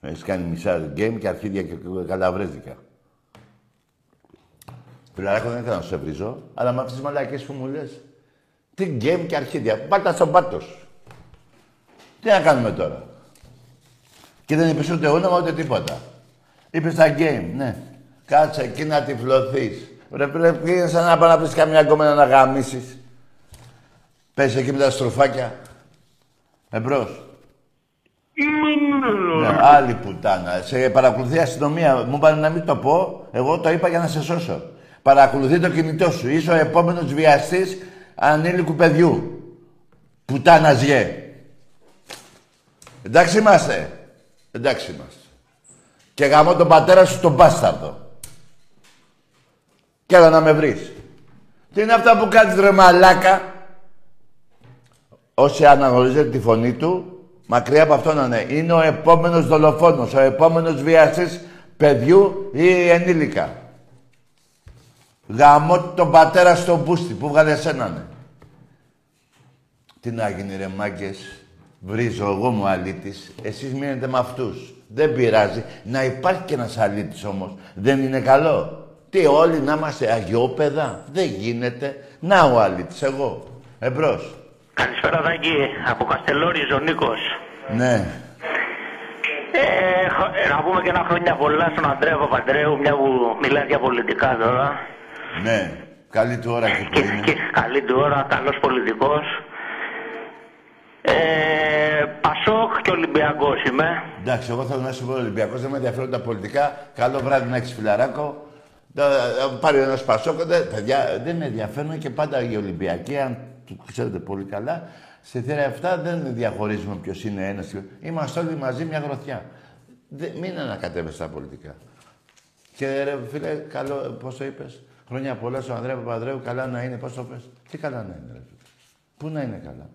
Έχεις κάνει μισά game και αρχίδια και καλαβρέζικα. Φιλαράκο δεν ήθελα να σου σε βρίζω, αλλά με αυτές τις μαλακές που μου λες. Τι game και αρχίδια. Πάρτα στον πάτο σου. Τι να κάνουμε τώρα; Και δεν είπες ούτε όνομα ούτε τίποτα. Είπες τα game, ναι. Κάτσε εκεί να τυφλωθείς. Ρε πρέπει πήγαινε σαν να πάει να βρεις καμιά γκόμενα να γαμίσεις. Πες εκεί με τα στροφάκια. Εμπρός. Ναι, άλλη πουτάνα. Σε παρακολουθεί η αστυνομία. Μου είπαν να μην το πω. Εγώ το είπα για να σε σώσω. Παρακολουθεί το κινητό σου. Είσαι ο επόμενος βιαστής ανήλικου παιδιού. Πουτάνα γε. Εντάξει είμαστε. Εντάξει είμαστε. Και γαμώ τον πατέρα σου τον μπάσταρδο. Κι έλα να με βρεις. Τι είναι αυτά που κάνεις ρε μαλάκα; Όσοι αναγνωρίζετε τη φωνή του, μακριά από αυτό να είναι. Είναι ο επόμενος δολοφόνος, ο επόμενος βιαστής παιδιού ή ενήλικα. Γαμώ τον πατέρα στον μπούστι που βγάλε εσένα, ναι. Τι να γίνει ρε μάγκες. Βρίζω εγώ μου αλήτης. Εσείς μείνετε με αυτούς. Δεν πειράζει. Να υπάρχει και ένας αλήτης όμως. Δεν είναι καλό. Τι όλοι να είμαστε αγιόπεδα. Δεν γίνεται. Να ο αλήτης. Εγώ. Εμπρός. Καλησπέρα Δάκη, από Καστελόριζ ο Νίκος. Ναι. Ε, χ- ε, να πούμε και ένα χρόνια πολλά στον Ανδρέα Παπαντρέου, μια που μιλάς για πολιτικά τώρα. Ναι. Καλή του ώρα και που είναι. Και καλή του ώρα, καλός πολιτικός. Ε, Πασόκ και Ολυμπιακός είμαι. Εντάξει, εγώ θέλω να σου πω Ολυμπιακός, δεν με ενδιαφέρουν τα πολιτικά. Καλό βράδυ να έχεις φιλαράκο. Θα- θα Πάρει ένας Πασόκ. δεν- Παιδιά, δεν με ενδιαφέρουν και πάντα οι Ολυμπιακοί, αν το ξέρετε πολύ καλά. Στη θέα αυτά δεν διαχωρίζουμε ποιος είναι ένας. Είμαστε όλοι μαζί μια γροθιά. Δεν, μην ανακατεύεσαι τα πολιτικά. Και ρε φίλε, καλό, πώς το είπες, χρόνια πολλά στον Ανδρέα Παπαδρέου, καλά να είναι, πώς το πες. Τι καλά να είναι, ρε φίλε. Πού να είναι καλά.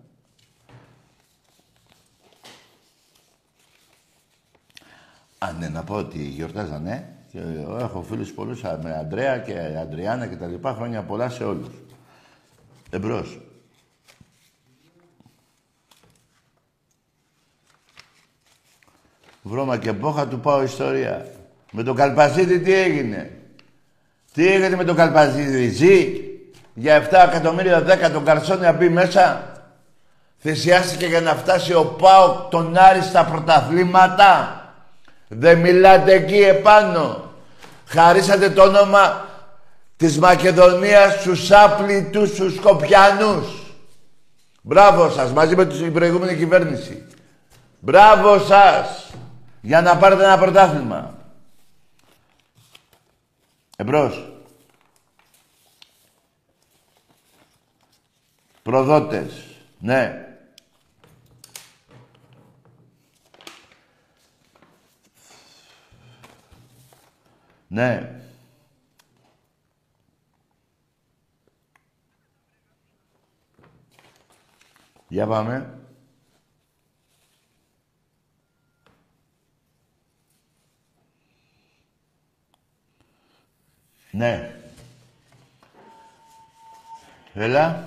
Α, ναι, να πω ότι γιορτάζανε. Και εγώ έχω φίλους πολλούς α, με Αντρέα και Αντριάννα και τα λοιπά. Χρόνια πολλά σε όλους. Εμπρός. Βρώμα και μπόχα του πάω ιστορία. Με τον Καλπαζίδη τι έγινε; Τι έγινε με τον Καλπαζίδη. Ζει για 7 εκατομμύρια 10 τον Καρσόνι να μπει μέσα. Θυσιάστηκε για να φτάσει ο Πάοκ τον Άρη στα πρωταθλήματα. Δεν μιλάτε εκεί επάνω. Χαρίσατε το όνομα της Μακεδονίας στους άπλητους, στους Σκοπιανούς. Μπράβο σας, μαζί με την προηγούμενη κυβέρνηση. Μπράβο σας, για να πάρετε ένα πρωτάθλημα. Εμπρός. Προδότες. Ναι. Ναι. Για πάμε. Ναι. Έλα.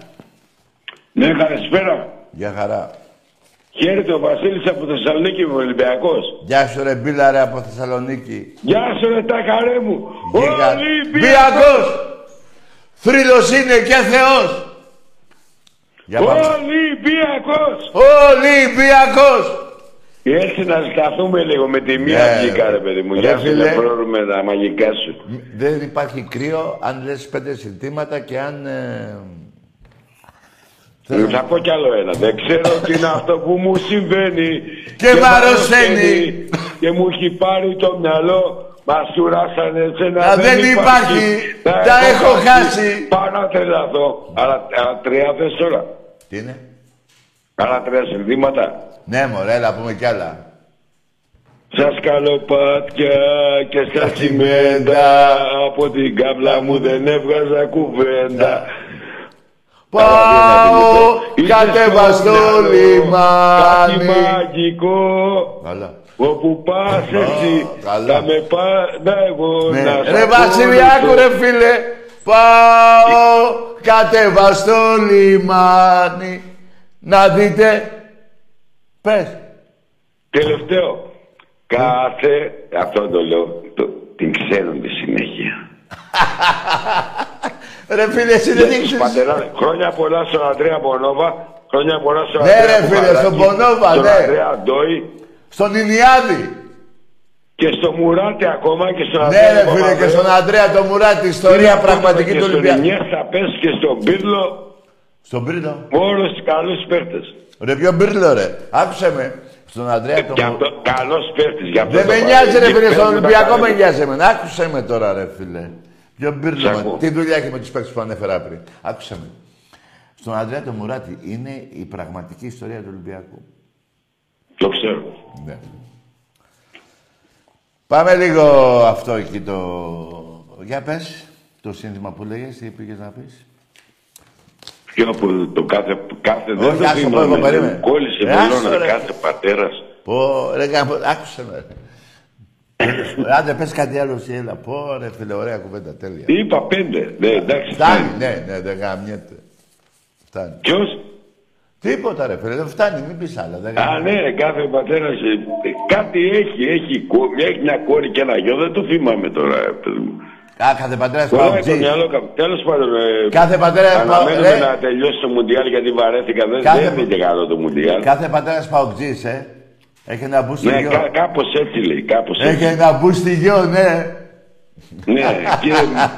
Ναι, καλησπέρα. Γεια χαρά. Χαίρετε ο Βασίλης από Θεσσαλονίκη, ο Ολυμπιακός. Γεια σου ρε Μπίλα ρε από Θεσσαλονίκη. Γεια σου ρε τα καρέ μου. Γεια- Ολυμπιακός. Θρύλος είναι και Θεός. Για πάμε. Ολυμπιακός. Ολυμπιακός. Έτσι να σκαθούμε λίγο με τη μία Ναι, βγήκα ρε. ρε παιδί μου. Ρε, Γεια σου φίλε. να πρόρουμε τα μαγικά σου. Δεν υπάρχει κρύο αν λες πέντε συνθήματα και αν... Ε... Θα πω κι άλλο ένα. Δεν ξέρω τι είναι αυτό που μου συμβαίνει. Και μ' αρρωσταίνει. Και μου έχει πάρει το μυαλό. Μα σουράσανε σε ένα Α, δεν υπάρχει. Να Τα έχω χάσει. Πάω να τρελαθώ. Αλλά, αλλά τρία θες τώρα. Τι είναι; Άλλα τρία συνθήματα. Ναι μωρέ, έλα πούμε κι άλλα. Σας καλοπάτια και στα τσιμέντα Από την κάβλα μου δεν έβγαζα κουβέντα Πάω, κατέβα στο Κάτι λιμάνι. μαγικό Καλά. Όπου πας εσύ καλά. Θα με πάντα εγώ Ναι. να σ' Ρε Βασιλιάκου ακολουθώ. ρε φίλε. Πάω, κατέβα στο λιμάνι. Να δείτε. Πες. Τελευταίο Κάθε Αυτό το λέω το, Την ξέρουν τη συνέχεια [laughs] Ρε φίλε, εσύ δεν Για τους ήξερες. πατεράδες. Χρόνια πολλά στον Αντρέα Μπονόβα. Χρόνια πολλά στον Ναι, Αντρέα ρε, φίλε, Κουβαράκη, στον Μπονόβα, Στον ναι. Αντρέα Ντόι Στον Ινιάδη. και στο Μουράτη ακόμα και στον Ναι Αντρέα ρε φίλε και Παπαδρέου. στον Αντρέα το Μουράτη, ιστορία πραγματική και του στον Ολυμπιακού. Ινιέστα πες και στον Πύρλο. Στον Πύρλο. Όλους τους καλούς παίχτες. Ρε ποιο Πύρλο ρε. Άκουσε με. Στον Αντρέα το Και Μου- αυτό, καλός παίχτης. γι' αυτό Δεν το με πάρε. νοιάζει ρε Και φίλε, στον παίρνει τα Ολυμπιακό καλά. με νοιάζει εμένα. Άκουσε με τώρα ρε φίλε. Ποιο Σ' Πύρλο. ακούω. μα. Τι δουλειά έχει με τους παίκτες που ανέφερα πριν. Άκουσε με. Στον Αντρέα το Μουράτη είναι η πραγματική ιστορία του Ολυμπιακού. Το ξέρω. Ναι. Πάμε λίγο αυτό εκεί το... Για πες, το σύνθημα που λέγες, τι πήγες να πεις. Ποιο από το κάθε, κάθε δεν Όχι, το άσε πω, θυμάμαι. εγώ, δεν περίμενε. μου Κόλλησε Ε, άσο, βελόνα ρε. κάθε πατέρας. Πω, ρε, γάμο, άκουσε με. ρε. Άντε, πες κάτι άλλο εσύ, έλα. Πω, ρε, φίλε, ωραία κουβέντα, τέλεια. Είπα πέντε. Ναι, εντάξει. Φτάνει, ναι, ναι, δεν γαμιέται. Φτάνει. Ποιος; Τίποτα, ρε, φίλε, δεν φτάνει, μην πεις άλλα. Δεν Α, γαμιέται. ναι, κάθε πατέρας κάτι έχει, έχει, κο- μια- έχει μια κόρη και ένα γιο, δεν το θυμάμαι τώρα, ε, παιδί μου. Α, κάθε πατέρας Τώρα παουτζής. το μυαλό κα- Τέλος πάντων, ε, Κάθε πατέρας παου- αναμένουμε ρε. να τελειώσει το Μουντιάλ γιατί βαρέθηκα, δεν, Κάθε- δεν είναι και καλό το Μουντιάλ. Κάθε πατέρας παουτζής, ε. Έχει ένα μπούστι Ναι, γιο. κα, κάπως έτσι λέει, κάπως έτσι. Έχει ένα μπούστι γιο, ναι. Ναι, και,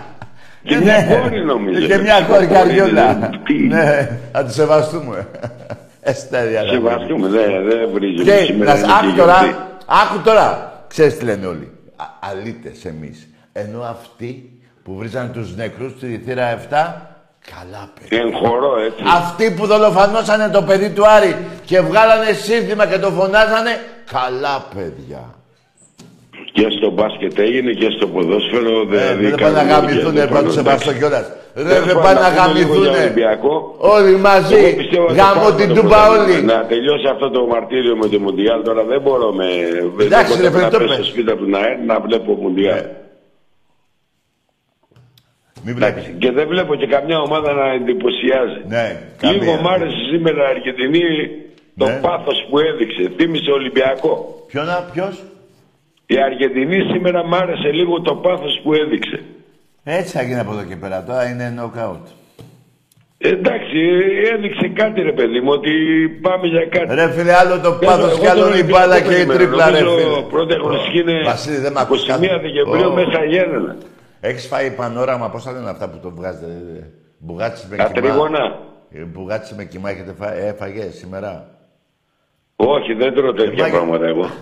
[laughs] και μια κόρη νομίζω. Και μια κόρη καριόλα. δηλαδή, τι. Ναι, θα τη σεβαστούμε. [laughs] Εστέρια. ρε. Σεβαστούμε, δεν δεν βρίζει. Και σήμερα να σ- είναι και άκου τώρα, γιορτή. άκου τώρα. Ξέρεις τι λένε όλοι. Α, αλήτες εμείς. Ενώ αυτοί που βρίζανε τους νεκρούς στη Ρηθήρα 7, καλά παιδιά. Εγχωρώ έτσι. Αυτοί που δολοφανώσανε το παιδί του Άρη και βγάλανε σύνθημα και το φωνάζανε, καλά παιδιά. Και στο μπάσκετ έγινε και στο ποδόσφαιρο. Ε, Δηλαδή, δεν πάνε να κάνουμε γαμηθούνε, δουλειά, πρώτο πάνω, σεβαστό εντάξει. κιόλας. Ρε, Τέλος δεν πάντων, πάνε να πούμε λίγο για γαμηθούνε. Ολυμπιακό. Όλοι μαζί. Εγώ πιστεύω ότι Γαμώ πάμε την το τούμπα πρωτάθλημα. όλοι. Να τελειώσει αυτό το μαρτύριο με το Μουντιάλ. Τώρα δεν μπορώ με. Εντάξει, δεν ρε, μπορώ να παιδί, το πέσω πες. στο σπίτι του ΝΑΕΡ να βλέπω Μουντιάλ. Μην Εντάξει, και δεν βλέπω και καμιά ομάδα να εντυπωσιάζει. Ναι, Λίγο καμία. μ' άρεσε σήμερα η Αργεντινή το Ναι. πάθος που έδειξε. Θύμισε Ολυμπιακό. Ποιο να, ποιος; Η Αργεντινή σήμερα μ' άρεσε λίγο το πάθος που έδειξε. Έτσι θα γίνει από εδώ και πέρα. Τώρα είναι knockout. Εντάξει, έδειξε κάτι ρε παιδί μου, ότι πάμε για κάτι. Ρε φίλε, άλλο το πάθος Εγώ και άλλο τον η Ολυμπιακό μπάλα και η περιμένω. τρίπλα, ρε Νομίζω φίλε. πρώτη αγωνιστική είναι Βασίλη, δεν μ' ακούς 21 κάτι. Δεκεμβρίου Ω. μέσα Γέννενα. Έχεις φάει πανόραμα, πώς θα λένε αυτά που το βγάζετε. ε, Μπουγάτσι με Τα κοιμά. τρίγωνα. Ε, Μπουγάτσι με κοιμά έχετε φάει, έφαγε σήμερα; Όχι, δεν τρώω τέτοια πράγματα εγώ. [laughs]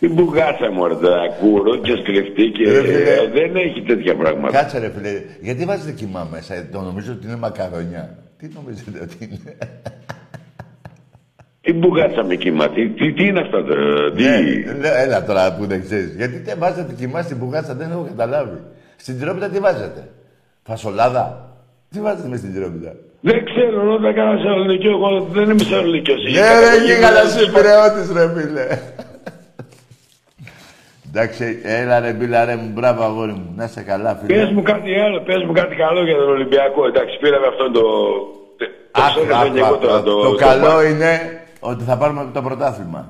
Την μπουγάτσα μου ρε τώρα, κούρο και σκρεφτή και Ρε φίλε. ε, δεν έχει τέτοια πράγματα. Κάτσε ρε φίλε, γιατί βάζετε κοιμά μέσα, ε, το νομίζω ότι είναι μακαρονιά. Τι νομίζετε ότι είναι; Τι μπουγάτσα με κύμα, τι, τι, τι είναι αυτά τώρα, τι... Ναι, λέω, έλα τώρα που δεν ξέρεις. Γιατί δεν βάζετε κοιμά στην μπουγάτσα, δεν έχω καταλάβει. Στην τυρόπιτα τι βάζετε; Φασολάδα; Τι βάζετε μες στην τυρόπιτα; Δεν ξέρω, όταν έκανα σε ελληνικό, εγώ δεν είμαι σε ελληνικό. Ναι ρε γίγαλα σου πειραιώτης ρε φίλε. Εντάξει, έλα ρε μπίλα ρε μου, μπράβο αγόρι μου. Να είσαι καλά φίλε. Πες μου κάτι άλλο, πες μου κάτι καλό για τον Ολυμπιακό. Εντάξει, πήραμε αυτό το... Το Άκου, ξέρω άκου, και εγώ άκου, τώρα άκου. το... Το καλό είναι ότι θα πάρουμε το πρωτάθλημα.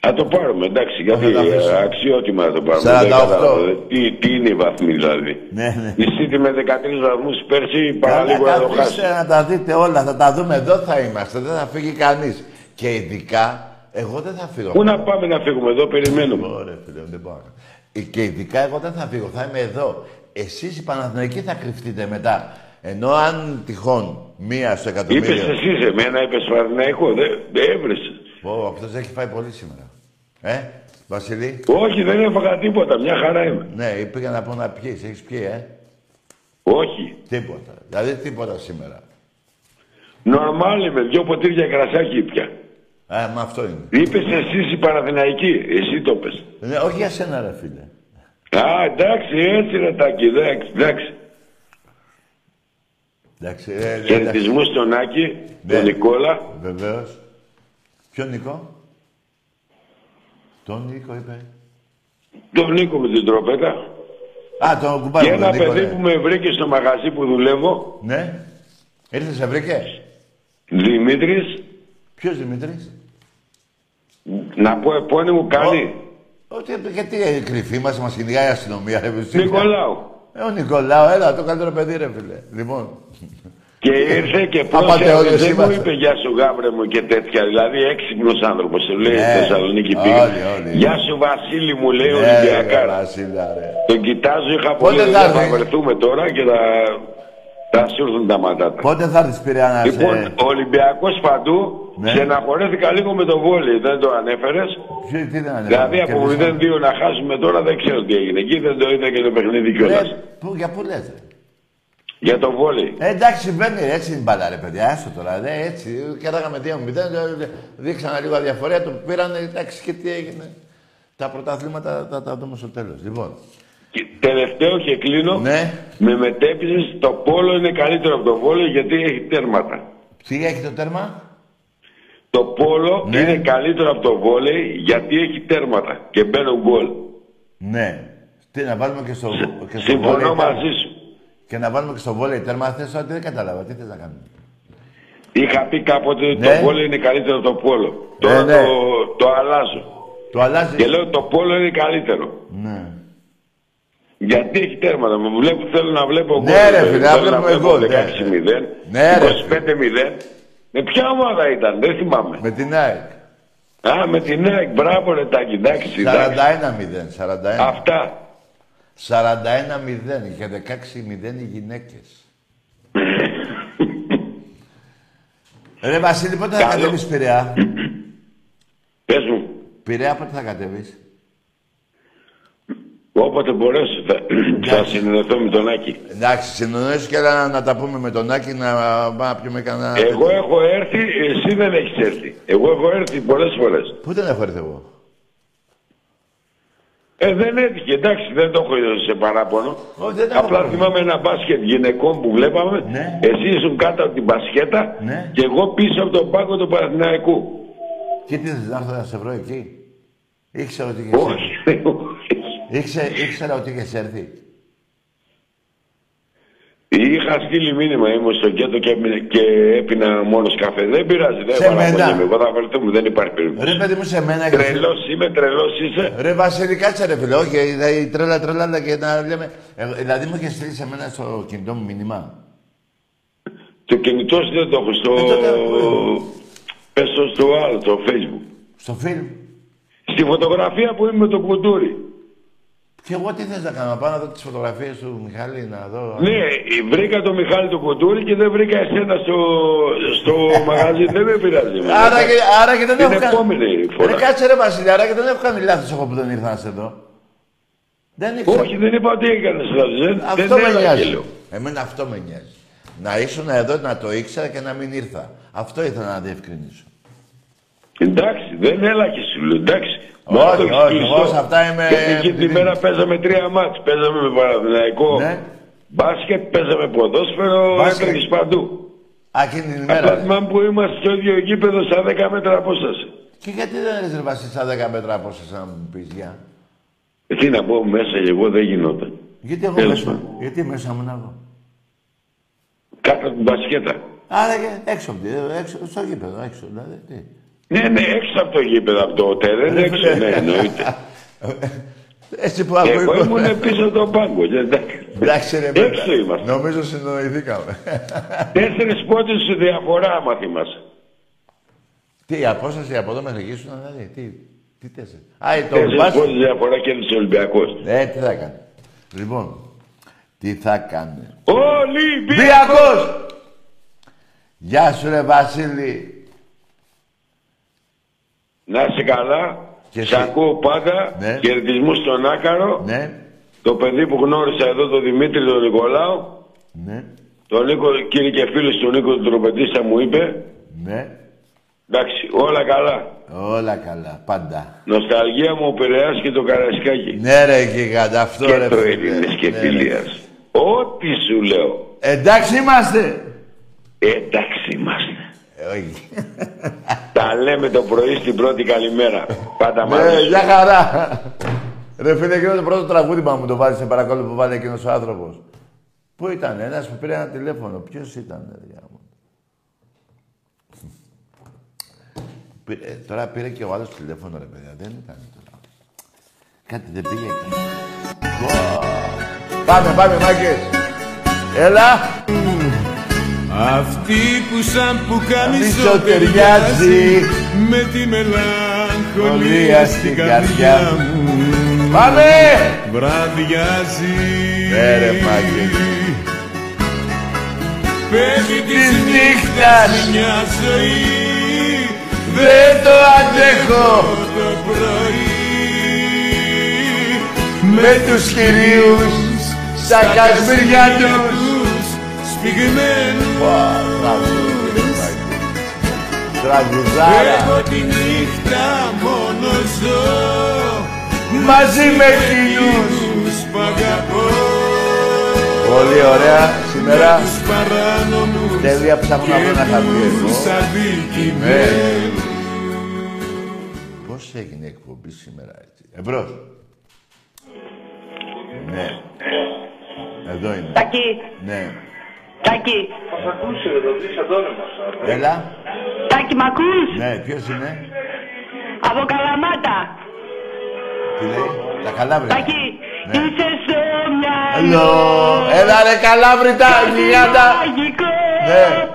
Θα το πάρουμε, εντάξει, γιατί θα το αφήσω. ε, αξιότιμα θα το πάρουμε. 48. Δεν κατάλαβα, ε, Τι, τι είναι οι βαθμοί δηλαδή. Ναι, ναι. Η City με 13 βαθμούς πέρσι παραλίγο Καλά, να το χάσει. καθίστε να τα δείτε όλα, θα τα δούμε. Εδώ θα είμαστε, δεν θα φύγει κανείς. Και ειδικά, εγώ δεν θα φύγω. Πού να πάμε να φύγουμε εδώ, περιμένουμε. Ωραία, φίλε, δεν πάω. Ε, Και ειδικά εγώ δεν θα φύγω, θα είμαι εδώ. Εσείς οι Παναθηναϊκοί θα κρυφτείτε μετά. Ενώ αν τυχόν μία στο εκατομμύριο... Είπες εσύ, εμένα είπες Παναθηναϊκό, δεν δεν έβρεσε. Ω, αυτός έχει φάει πολύ σήμερα. Ε, Βασιλή; Όχι, δεν έφαγα τίποτα, μια χαρά είμαι. Ναι, πήγα να πω να πιείς. Έχεις πιει, ε; Όχι. Τίποτα. Δηλαδή τίποτα σήμερα. Νορμάλ είμαι, δυο ποτήρια κρασάκι πια. Α, μα αυτό είναι. Είπες εσείς οι Παναθηναϊκοί, εσύ το πες. Ναι, όχι για σένα, ρε φίλε. Α, εντάξει, έτσι ρε Τάκη, εντάξει, εντάξει. Εντάξει, ε, ε, Χαιρετισμούς στον Άκη, Ναι. τον Νικόλα. Βεβαίως. Ποιο Νικό; Τον Νίκο είπε. Τον Νίκο με την τροπέτα. Α, τον κουμπάρι Και μου, ένα τον Νίκο, παιδί ναι. που με βρήκε στο μαγαζί που δουλεύω, Ναι. Ήρθες, σε βρήκε; Δημήτρης, Ποιος Δημήτρης; να πω επώνυμο καλή. Ότι, γιατί ε, κρυφή μας, μας κυνηγάει η αστυνομία, ρε παιδί. Νικολάου. Ε, ο Νικολάου, έλα, το καλύτερο παιδί, ρε φίλε. Λοιπόν. Και ήρθε και Απατεώνες πρόσεχε, δεν μου είμαστε. είπε γεια σου γάβρε μου και τέτοια. Δηλαδή έξυπνος άνθρωπος, σου λέει Ναι. Θεσσαλονίκη Όλοι, πήγα. όλοι. Γεια σου Βασίλη μου λέει ο Ναι, ρε, Ολυμπιακάρα. Βασίλα, ρε. Τον κοιτάζω, είχα Πότε πολύ θα θα, θα έρθει; βρεθούμε τώρα και θα, θα σου έρθουν τα ματάτα. Πότε θα έρθεις Πειραιά Λοιπόν, σε... ο Ολυμπιακός παντού, Ναι. στεναχωρέθηκα λίγο με το βόλι, δεν το ανέφερες. Ποιο, τι δεν ανέφερε. Δηλαδή από κερδίσαμε. 0-2 να χάσουμε τώρα δεν ξέρω τι έγινε. Εκεί δεν το είδα και το παιχνίδι κιόλας. Ρε, πού, για πού λες, ρε; Για το βόλι. Ε, εντάξει, συμβαίνει, έτσι είναι η μπάλα, ρε παιδιά. Άστο τώρα, δε, έτσι. Κέραγαμε 2-0, δε- δείξανε λίγο αδιαφορία, το πήρανε, εντάξει, και τι έγινε. Τα πρωταθλήματα θα τα δούμε στο τέλος. Λοιπόν, Και τελευταίο και κλείνω. Ναι. Με μετέπισες το πόλο είναι καλύτερο από το βόλιο γιατί έχει τέρματα. τι έχει το τέρμα; Το πόλο Ναι. είναι καλύτερο από το βόλεϊ γιατί έχει τέρματα και μπαίνουν γκολ. Ναι. Τι, να βάλουμε και στο, και στο Συμφωνώ βόλεϊ τέρμα. μαζί σου. Και να βάλουμε και στο βόλεϊ τέρμα. Θες ότι δεν κατάλαβα. Τι θες να κάνουμε; Είχα πει κάποτε ότι Ναι. το πόλο είναι καλύτερο από το πόλο. Τώρα ναι. το, το αλλάζω. Το αλλάζεις. Και λέω το πόλο είναι καλύτερο. Ναι. Γιατί έχει τέρματα; Με βλέπω, θέλω να βλέπω Ναι, γκολ. ρε, δηλαδή. φίλε, να Θέλω να βλέπουμε βλέπω γκολ, ναι. 16-0, Ναι, ρε, 25-0. Με ποια ομάδα ήταν, δεν θυμάμαι. Με την ΑΕΚ. Α, με την ΑΕΚ, μπράβο ρε Τάκη, εντάξει, εντάξει. 41-0. 41. Αυτά. 41-0 και 16-0 οι γυναίκες. [laughs] Ρε Βασίλη, πότε θα Καλό. κατέβεις Πειραιά; Πες μου. Πειραιά πότε θα κατέβεις; Όποτε μπορέσω θα, θα συνεννοηθώ με τον Άκη. Εντάξει, συνεννοήσου και έλα να τα πούμε με τον Άκη να πάμε να πιούμε κανένα... Εγώ έχω έρθει, εσύ δεν έχεις έρθει. Εγώ έχω έρθει πολλές φορές. Πού δεν έχω έρθει εγώ; Ε, δεν έτυχε, εντάξει, δεν το έχω σε παράπονο. Όχι, δεν έχω Απλά πρόβλημα. θυμάμαι ένα μπάσκετ γυναικών που βλέπαμε. Ναι. Εσύ ήσουν κάτω από την μπασκέτα Ναι. και εγώ πίσω από τον πάγκο του Παναθηναϊκού. Και τι θες να έρθω να σε βρω εκεί; Ήξερα ότι είχες έρθει. Όχι. Ήξε, ήξερα ότι είχες έρθει. Είχα στείλει μήνυμα, ήμουν στο κέντρο και, έμεινε- και έπινα μόνος καφέ. Δεν πειράζει, δεν Σε μένα. παραπονιέμαι. Εγώ θα βρεθούμε, δεν υπάρχει περίπτωση. Ρε παιδί μου σε μένα και... Τρελός είμαι, τρελός είσαι. Ρε Βασίλη, κάτσε ρε φίλε, όχι, δηλαδή, τρέλα τρέλα και να λέμε... Ε, δηλαδή μου είχες στείλει σε μένα στο κινητό μου μήνυμα; Το κινητό σου δεν το έχω στο. Πες το στο άλλο, το facebook. Στο φιλμ. Στη φωτογραφία που είμαι με το κουντούρι. Και εγώ τι θες να κάνω, να πάω να δω τις φωτογραφίες του Μιχάλη, να δω... Ναι, βρήκα το Μιχάλη το κουντούρι και δεν βρήκα εσένα στο, στο [laughs] μαγαζί. δεν με πειράζει. Άρα και, άρα και δεν Την έχω κάνει... επόμενη φορά. Ρε κάτσε ρε Βασίλη, άρα και δεν έχω κάνει λάθος εγώ που δεν ήρθα να σε δω. Δεν ήξερα. Όχι, δεν είπα ότι έκανες λάθος. Δεν, Αυτό δεν με έλαγε, νοιάζει. λέω. Εμένα αυτό με νοιάζει. Να ήσουν εδώ να το ήξερα και να μην ήρθα. Αυτό ήθελα να διευκρινίσω. Εντάξει, δεν έλαγε σου λέω. Εντάξει. Όχι, Μα το έχεις όχι, κλειστό. εγώ σε αυτά είμαι Γιατί εκεί την επειδή- μέρα παίζαμε τρία μάτς. Παίζαμε με Παναθηναϊκό. Ναι. Μπάσκετ, παίζαμε ποδόσφαιρο, Μπάσκετ. έτρεχες παντού. Α, εκείνη την ημέρα. Απλά ρε. θυμάμαι που είμαστε στο ίδιο γήπεδο στα 10 μέτρα απόσταση. Και γιατί δεν έρθει ρε Βασίλη στα 10 μέτρα από σας να μου πεις για; Ε, Τι να πω μέσα και εγώ δεν γινόταν. Γιατί εγώ Τέλος μέσα. πάντων. Γιατί μέσα μου να βγω. Κάτω από την μπασκέτα. Άρα και έξω από τη- έξω, στο γήπεδο, έξω δηλαδή. Τι; Ναι, ναι, έξω από το γήπεδο, από το τερέν, Ρε έξω, φίλε. ναι, εννοείται. Έτσι που ακούω. Εγώ ήμουν πίσω από τον πάγκο. και εντάξει. Εντάξει ρε Έξω παιδί. είμαστε. Νομίζω συνοηθήκαμε. Τέσσερις πόντους σε διαφορά, άμα θυμάσαι. τι, η απόσταση από εδώ μέχρι εκεί σου δηλαδή. Τι, τι τέσσερις. Α, το Τέσσερις μπάσκετ. πόντους διαφορά και ο Ολυμπιακός. Ε, τι θα έκανε. Λοιπόν, τι θα κάνει. Ολυμπιακός! Μπιακός! Γεια σου ρε Βασίλη. Να είσαι καλά. Και Σε εσύ. ακούω πάντα. Ναι. Χαιρετισμούς στον Άκαρο. Ναι, Το παιδί που γνώρισα εδώ, τον Δημήτρη τον Νικολάου. ναι, Τον Νίκο, κύριε και φίλος του Νίκο, τον τροπετίστα μου είπε. ναι. Εντάξει, όλα καλά. Όλα καλά, πάντα. Νοσταλγία μου ο Πειραιάς και το Καρασκάκι. Ναι ρε γίγαντα, αυτό και ρε το φίλε. Έλληνες και Ναι, ρε. Φιλίας. Ό,τι σου λέω. Εντάξει είμαστε. Εντάξει είμαστε. Ε, όχι. [laughs] Τα λέμε το πρωί στην πρώτη καλημέρα. Πάντα Ναι, μαζί. για χαρά. Ρε φίλε, εκείνος το πρώτος τραγούδι που μου το βάλει σε παρακαλώ που βάλει εκείνος ο άνθρωπος. Πού ήταν, ένας που πήρε ένα τηλέφωνο. Ποιος ήταν, ρε γάμο. Πήρε- τώρα πήρε και ο άλλος τηλέφωνο, ρε παιδιά. Δεν ήταν τώρα. Κάτι δεν πήγε εκεί. Wow. Πάμε, πάμε, μάγκες. Έλα. Αυτή που σαν που καμισό Καμισό ταιριάζει με τη μελαγχολία στην καρδιά μου Πάμε! βραδιάζει Ναι, ρε μάγκες. Πέφτει Της της νύχτας. νύχτας μια ζωή Δεν το αντέχω το πρωί με τους κυρίους στα κασμίρια τους. Σφιγμένους Τραγουδάρα. Εγώ τη νύχτα μόνο ζω Μαζί με εκείνους. Τους που αγαπώ Πολύ ωραία σήμερα. Τους παράνομους Τέλεια ψάχνω να βρω ένα χαρτί εδώ. Τους αδικημένους Πώς έγινε η εκπομπή σήμερα έτσι; Εμπρός. Ναι. Εδώ είναι. Τάκη, Ναι. Τάκη, Μας ακούσει εδώ, τι σαν τώρα μας. Έλα. Τάκη μ' ακούς; Ναι, ποιος είναι; Από Καλαμάτα. Τι λέει; Τα καλάβρια. Τάκη, Ναι. είσαι στο μυαλό. Hello. Έλα ρε καλάβρητα, γιγάντα. Μαγικό. Ναι.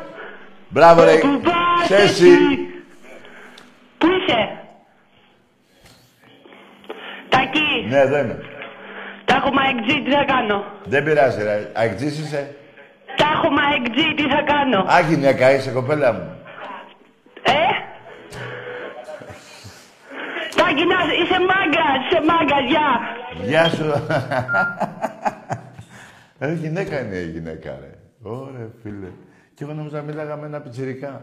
Μπράβο ρε. Όπου πας Σέση. εσύ. Πού είσαι; Τάκη, Ναι, εδώ είμαι. τα έχω μαεκτζή, τι θα κάνω. Δεν πειράζει ρε. Αεκτζής είσαι. Τα έχω μαεκτζή, τι θα κάνω; Α, γυναίκα είσαι, κοπέλα μου. Ε; Τάκη, να, είσαι μάγκας, είσαι μάγκας, γεια. Γεια σου. Ε, γυναίκα είναι η γυναίκα, ρε. Ωραία, φίλε. Και εγώ νόμιζα μίλαγα με ένα πιτσιρικά.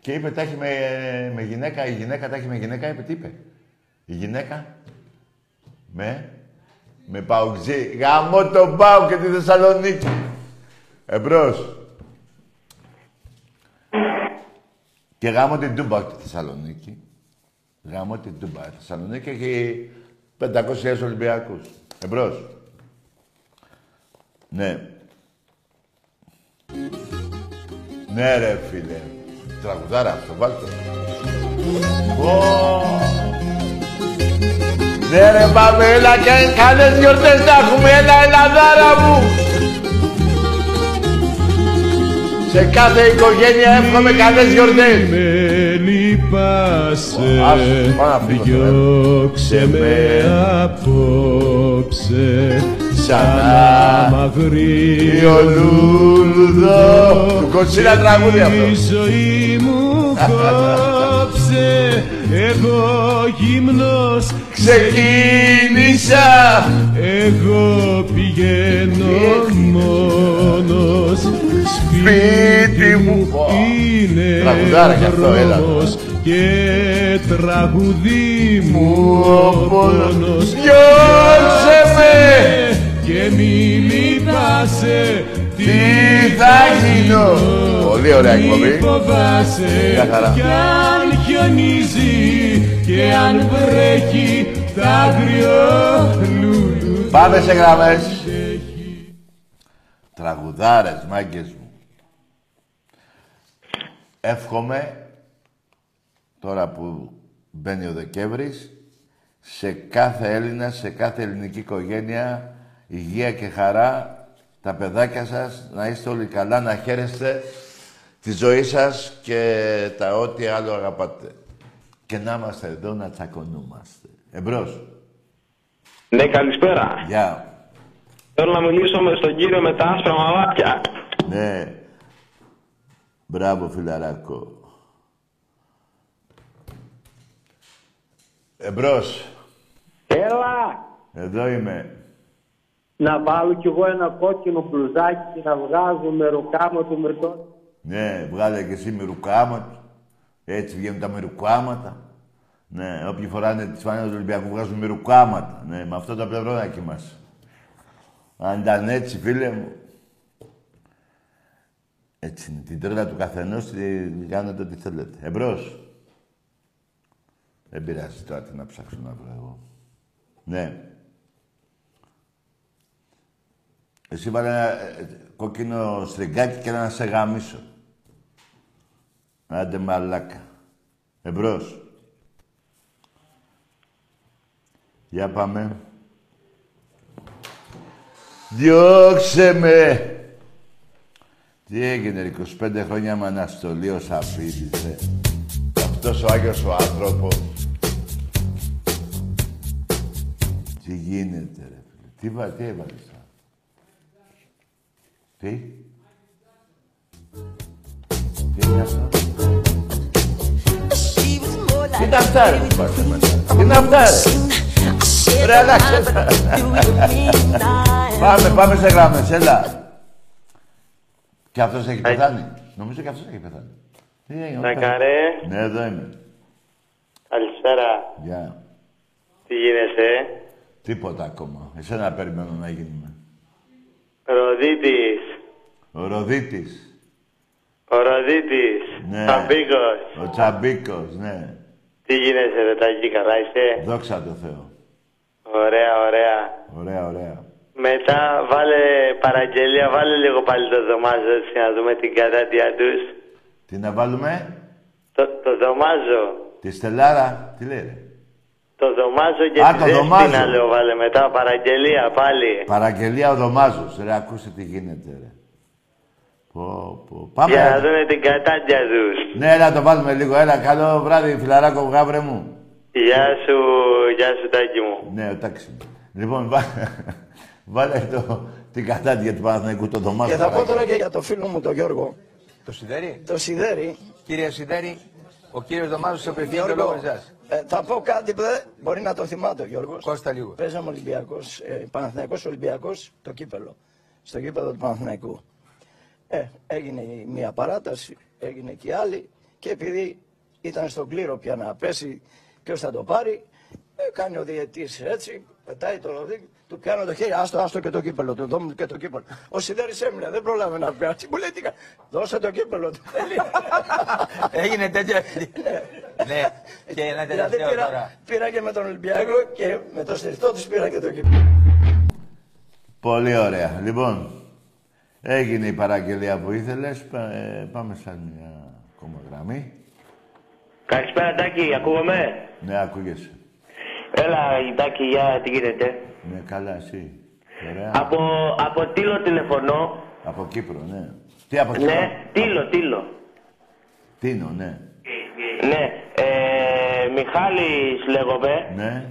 Και είπε, τα έχει με, με γυναίκα, η γυναίκα τα έχει με γυναίκα, είπε, τι είπε. Η γυναίκα με, με παουτζή. Γαμώ τον Πάου και τη Θεσσαλονίκη. Εμπρός. Και γάμω την Τούμπα τη Θεσσαλονίκη. Γάμω την Τούμπα. Η Θεσσαλονίκη έχει 500.000 Ολυμπιακούς. Εμπρός. Ναι. Ναι ρε φίλε. Τραγουδάρα αυτό, βάλτε. Ω. Ναι ρε πάμε, έλα και καλές γιορτές να έχουμε, έλα Ελλαδάρα μου. Σε κάθε οικογένεια εύχομαι καλές γιορτές. Με λυπάσαι, Άσου, πάνω να φύγω, διώξε με απόψε Σαν να μαγρύ ο λουλουδό. Του Κοτσίνα τραγούδι αυτό. Η ζωή μου κόψε. Εγώ γυμνός Ξεκίνησα. Εγώ πηγαίνω μόνος Σπίτι μου. Είναι Τραγουδάρα κι αυτό, έλα. δρόμος και τραγουδί μου ο ο πόνος. Διώξε με. Και μη λυπάσαι. Τι θα γίνω. Πολύ ωραία εκπομπή. μη φοβάσαι. Μια χαρά. κι αν χιονίζει και αν βρέχει τα αγριό λουλού Πάμε σε γραμμές. Τραγουδάρες, μάγκες μου Εύχομαι Τώρα που μπαίνει ο Δεκέμβρης σε κάθε Έλληνα, σε κάθε ελληνική οικογένεια υγεία και χαρά τα παιδάκια σας να είστε όλοι καλά, να χαίρεστε τη ζωή σας και τα ό,τι άλλο αγαπάτε. Και να είμαστε εδώ να τσακωνούμαστε. Εμπρός. Ναι, καλησπέρα. Γεια. Θέλω να μιλήσω με στον κύριο με τα άσπρα μαλάκια. Ναι. Μπράβο, φιλαράκο. Εμπρός. Έλα! Εδώ είμαι. Να βάλω κι εγώ ένα κόκκινο μπλουζάκι και να βγάζω με ροκάμα του μερτό. Ναι, βγάλε και εσύ μυρουκάματα. Έτσι βγαίνουν τα μυρουκάματα. Ναι, όποιοι φοράνε τις φανέλες του Ολυμπιακού βγάζουν μυρουκάματα. Ναι, με αυτό το πλευρόνακι μας. Αν ήταν έτσι, φίλε μου. Έτσι είναι. Την τρέλα του καθενός τη κάνετε ό,τι θέλετε. Εμπρός. Δεν πειράζει τώρα τι να ψάξω να βρω εγώ. Ναι. Εσύ βάλε ένα ε, κόκκινο στριγκάκι και να σε γαμίσω. Άντε μαλάκα. Εμπρός. Για πάμε. Διώξε με. Τι έγινε, ρε, 25 χρόνια με αναστολή ο Σαφίδης, ε. Αυτός ο Άγιος ο άνθρωπος. Τι γίνεται, ρε φίλε. Τι, βα, τι έβαλες τώρα; Τι; Τι είναι αυτό; Τι είναι αυτά, ρε, που πάτε μετά. Τι είναι αυτά, ρε; Ρε, αλλάξε τα. [laughs] Πάμε, πάμε σε γράμμες, έλα. Και αυτός έχει πεθάνει. Νομίζω και αυτός έχει πεθάνει. Τι έγινε, Να όχι, καρέ. Ναι, εδώ είμαι. Καλησπέρα. Γεια. Τι γίνεσαι; Τίποτα ακόμα. Εσένα περιμένω να γίνουμε. Ροδίτης. Ο Ροδίτης. Ο Ροδίτης. Ναι. Τσαμπίκος. Ο Τσαμπίκος, ναι. Τι γίνεσαι ρε Τάκη, καλά είσαι; Δόξα τω Θεώ. Ωραία, ωραία. Ωραία, ωραία. Μετά βάλε παραγγελία, βάλε λίγο πάλι το δωμάζο έτσι να δούμε την κατάτια τους. Τι να βάλουμε; Το, το δωμάζο. Τη Στελάρα. Τι λέει, ρε; Το δωμάζο και Α, τη το δέσποινα δωμάζο. λέω βάλε μετά παραγγελία πάλι. Παραγγελία ο Δωμάζος. Ρε, ακούστε τι γίνεται, ρε. Πω, πω. Πάμε. Για ρε. να δούμε την κατάτια τους. Ναι, έλα το βάλουμε λίγο. Έλα, καλό βράδυ, φιλαράκο, γάβρε μου. Γεια σου, γεια σου Τάκη μου. Ναι, ο τάξη. Λοιπόν, βά... [laughs] βάλε το, την κατάτια του Παναθηναϊκού, το Δωμάζο. Και θα πω παρακαλώ. τώρα και για το φίλο μου τον Γιώργο. Το Σιδέρι. Το Σιδέρι. Κύριε Σιδέρι, ο κύριος Δωμάζος σε απευθύνει το Γιώργο, λόγο εσάς. Ε, θα πω κάτι που δεν μπορεί να το θυμάται ο Γιώργος. Κώστα λίγο. Παίζαμε Ολυμπιακός, ε, Παναθηναϊκός Ολυμπιακός, το κύπελο. Στο κύπελο του Παναθηναϊκού. Ε, έγινε η μία παράταση, έγινε και η άλλη και επειδή ήταν στον κλήρο πια να πέσει ποιος θα το πάρει, ε, κάνει ο διαιτής έτσι, πετάει το λοδί, του πιάνω το χέρι, άστο, άστο και το κύπελο του, δώμου και το κύπελο. Ο Σιδέρης έμεινε, δεν πρόλαβε να πιάσει, μου λέει τι κα- δώσε το κύπελο του. [laughs] Έγινε τέτοιο. ναι, και ένα Δηλαδή τελευταίο πήρα, τώρα. πήρα και με τον Ολυμπιακό και με το στηριχτό της πήρα και το κύπελο. Πολύ ωραία. Λοιπόν, έγινε η παραγγελία που ήθελες. Πα- ε, πάμε σαν μια ακόμα γραμμή. Καλησπέρα Τάκη, ακούγομαι; Ναι, ακούγεσαι. Έλα Τάκη, για τι γίνεται; Ναι, καλά, εσύ. Ωραία. Από, από Τήλο τηλεφωνώ. Από Κύπρο, ναι. Τι από Κύπρο; Ναι, Τήλο, Τήλο. Τίνο, ναι. Ναι, ε, Μιχάλης λέγομαι. Ναι.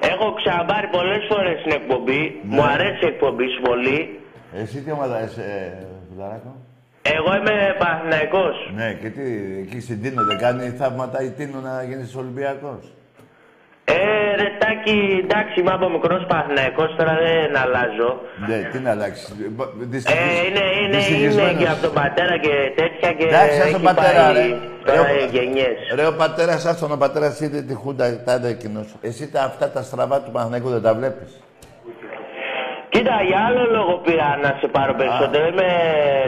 Έχω ξαναπάρει πολλές φορές την εκπομπή. Ναι. Μου αρέσει η εκπομπή σου πολύ. Εσύ τι ομάδα είσαι, ε, Φιλαράκο. Εγώ είμαι Παναθηναϊκός. Ναι, και τι, εκεί στην Τίνο δεν κάνει θαύματα η Τίνο να γίνεις Ολυμπιακός; Ε, ρε Τάκη, εντάξει, είμαι από μικρός Παναθηναϊκός, τώρα δεν αλλάζω. Ναι, τι να αλλάξεις. Ε, είναι, είναι, είναι και από τον πατέρα και τέτοια και Εντάξει, ας τον έχει πατέρα, πάει ρε. τώρα Ρε, οι γενιές. Ρε, ο πατέρας αυτόν, ο πατέρας είδε τη Χούντα, τα είδε εκείνος. Εσύ τα, αυτά τα στραβά του Παναθηναϊκού δεν τα βλέπεις. Κοίτα, για άλλο λόγο πήρα να σε πάρω περισσότερο. Είμαι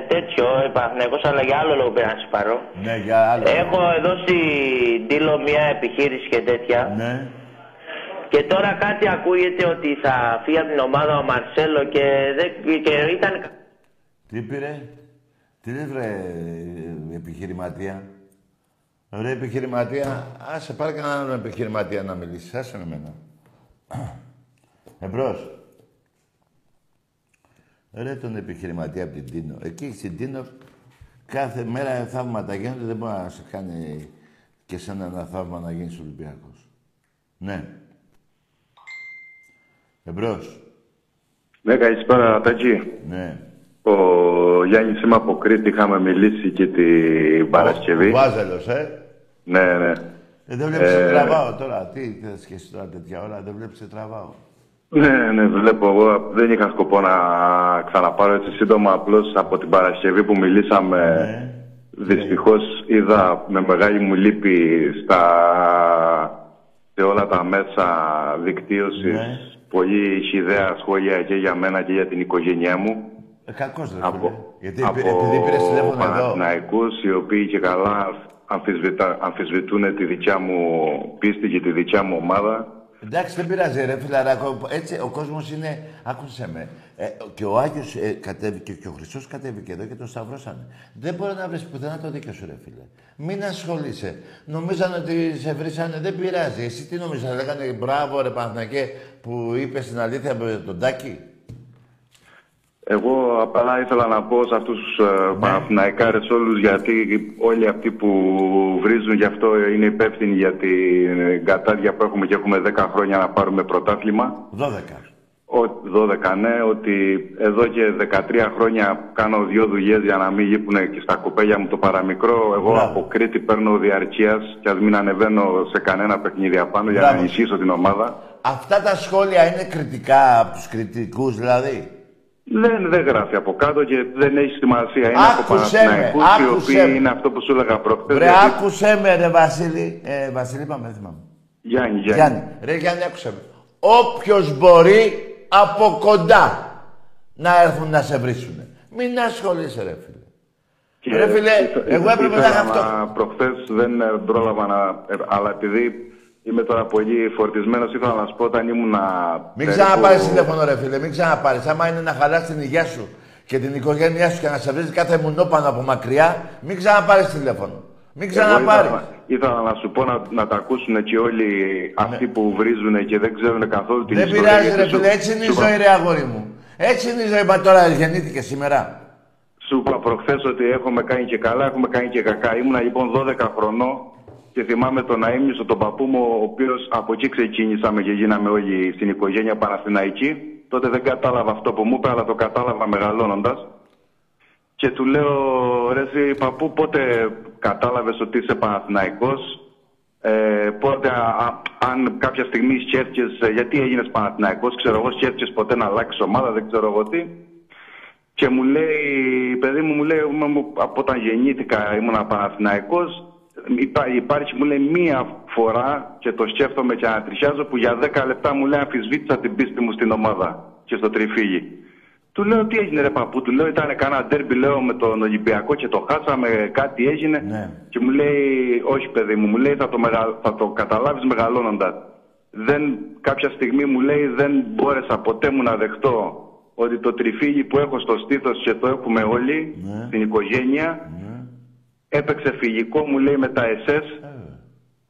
τέτοιο, ε, Παναθηναϊκός, αλλά για άλλο λόγο πήρα να σε πάρω. Ναι, για άλλο. Έχω εδώ στην Τήλο μια επιχείρηση και τέτοια. Ναι. Και τώρα κάτι ακούγεται ότι θα φύγει από την ομάδα ο Μαρσέλο και, δεν, και ήταν... Τι πήρε, τι λες βρε ε, επιχειρηματία; Ρε επιχειρηματία, άσε πάρε κανέναν άλλον επιχειρηματία να μιλήσεις, άσε με εμένα. [clears throat] Εμπρός. Ρε τον επιχειρηματία από την Τίνο. Εκεί στην Τίνο κάθε μέρα θαύματα γίνονται, δεν μπορεί να σε κάνει και σε ένα θαύμα να γίνεις Ολυμπιακός. Ναι. Εμπρός. Ναι, καλησπέρα Τάκη. Ναι. Ο Γιάννης είμαι από Κρήτη, είχαμε μιλήσει και την Παρασκευή. Ο Βάζελος, ε. Ναι, ναι. Ε, δεν βλέπεις Ε, σε τραβάω τώρα. Τι θες και εσύ τώρα τέτοια ώρα, δεν βλέπεις σε τραβάω. Ναι, ναι, βλέπω. Εγώ δεν είχα σκοπό να ξαναπάρω έτσι σύντομα. Απλώς από την Παρασκευή που μιλήσαμε, δυστυχώς είδα με μεγάλη μου λύπη στα... σε όλα τα μέσα δικτύωσης πολύ χιδέα σχόλια και για μένα και για την οικογένειά μου. Ε, κακός ρε από, φίλε. Γιατί από επει- επειδή πήρες τηλέφωνο εδώ. Παναθηναϊκούς, οι οποίοι και καλά αμφισβητα- αμφισβητούν τη δικιά μου πίστη και τη δικιά μου ομάδα. Εντάξει, δεν πειράζει, ρε φιλαράκο. Έτσι, ο κόσμος είναι. Άκουσε με. Ε, και ο Άγιος ε, κατέβηκε και ο Χριστός κατέβηκε εδώ και τον σταυρώσανε. Δεν μπορεί να βρεις πουθενά το δίκιο σου, ρε φίλε. Μην ασχολείσαι. Νομίζαν ότι σε βρήσανε, δεν πειράζει. Εσύ τι νομίζανε, λέγανε μπράβο, ρε Παναθηνακέ, που είπες την αλήθεια με τον Τάκη. Εγώ απλά ήθελα να πω σε αυτούς τους ε, Παναθηναϊκάρες όλους γιατί όλοι αυτοί που βρίζουν γι' αυτό είναι υπεύθυνοι για την κατάδια που έχουμε και έχουμε 10 χρόνια να πάρουμε πρωτάθλημα. 12. Ο, 12 ναι, ότι εδώ και 13 χρόνια κάνω δύο δουλειές για να μην γύπουν και στα κοπέλια μου το παραμικρό. Εγώ από Κρήτη παίρνω διαρκείας και ας μην ανεβαίνω σε κανένα παιχνίδι απάνω για να Μπράβο. ενισχύσω την ομάδα. Αυτά τα σχόλια είναι κριτικά από τους κριτικούς, δηλαδή. Δεν, δεν γράφει από κάτω και δεν έχει σημασία. Είναι από Άκουσέ με, Παναθηναϊκούς οι άκουσέ οποίοι με. είναι αυτό που σου έλεγα προχτές. Ρε, γιατί- άκουσέ με, ρε Βασίλη. Ε, Βασίλη, είπαμε, δεν θυμάμαι. Γιάννη, Γιάννη. Γιάννη. Ρε Γιάννη, άκουσε με. Όποιος μπορεί από κοντά να έρθουν να σε βρίσουν. Μην ασχολείσαι, ρε φίλε. Και Ρε φίλε, ήθελα- εγώ έπρεπε να ήθελα είχα αυτό. Προχθές δεν ε, πρόλαβα να... ε, αλλά επειδή είμαι τώρα πολύ φορτισμένος, ήθελα να σου πω όταν ήμουν... Μην ξαναπάρεις τηλέφωνο, ρε φίλε. Μην ξαναπάρεις. Άμα είναι να χαλάσει την υγεία σου και την οικογένειά σου και να σε βρίζει κάθε μουνόπανο από μακριά, μην ξαναπάρεις τηλέφωνο. Μην ξαναπάρεις. Ήθελα, ήθελα να σου πω να, να τα ακούσουν και όλοι αυτοί που βρίζουν και δεν ξέρουν καθόλου την Ναι. Δεν ιστορία. πειράζει, γιατί ρε σου- φίλε. Έτσι είναι η σου- ζωή, ρε αγόρι μου. Έτσι είναι η ζωή. Μα τώρα γεννήθηκε σήμερα. Σου είπα προχθές ότι έχουμε κάνει και καλά, έχουμε κάνει και κακά. Ήμουνα λοιπόν 12 χρονών και θυμάμαι τον αείμνηστο, τον παππού μου, ο οποίος από εκεί ξεκίνησαμε και γίναμε όλοι στην οικογένεια Παναθηναϊκή. Τότε δεν κατάλαβα αυτό που μου είπε, αλλά το κατάλαβα μεγαλώνοντας. Και του λέω, ρε εσύ παππού, πότε κατάλαβες ότι είσαι Παναθηναϊκός; Ε, πότε, α- α- αν κάποια στιγμή σκέφτεσαι γιατί έγινες Παναθηναϊκός, ξέρω εγώ, σκέφτεσαι ποτέ να αλλάξεις ομάδα, δεν ξέρω εγώ τι. Και μου λέει, παιδί μου, μου λέει, «Μα μου- από όταν γεννήθηκα ήμουν Παναθηναϊκός, υπά- υπάρχει, μου λέει, μία φορά και το σκέφτομαι και ανατριχιάζω που για 10 λεπτά μου λέει αμφισβήτησα την πίστη μου στην ομάδα και στο τριφύγι. Του λέω τι έγινε ρε παππού, του λέω ήταν κανένα ντέρμπι λέω με τον Ολυμπιακό και το χάσαμε, κάτι έγινε και μου λέει όχι παιδί μου, μου λέει θα το, μεγα... θα το καταλάβεις μεγαλώνοντας. Δεν, κάποια στιγμή μου λέει δεν μπόρεσα ποτέ μου να δεχτώ ότι το τριφύγι που έχω στο στήθος και το έχουμε όλοι στην οικογένεια έπαιξε φυγικό μου λέει με τα SS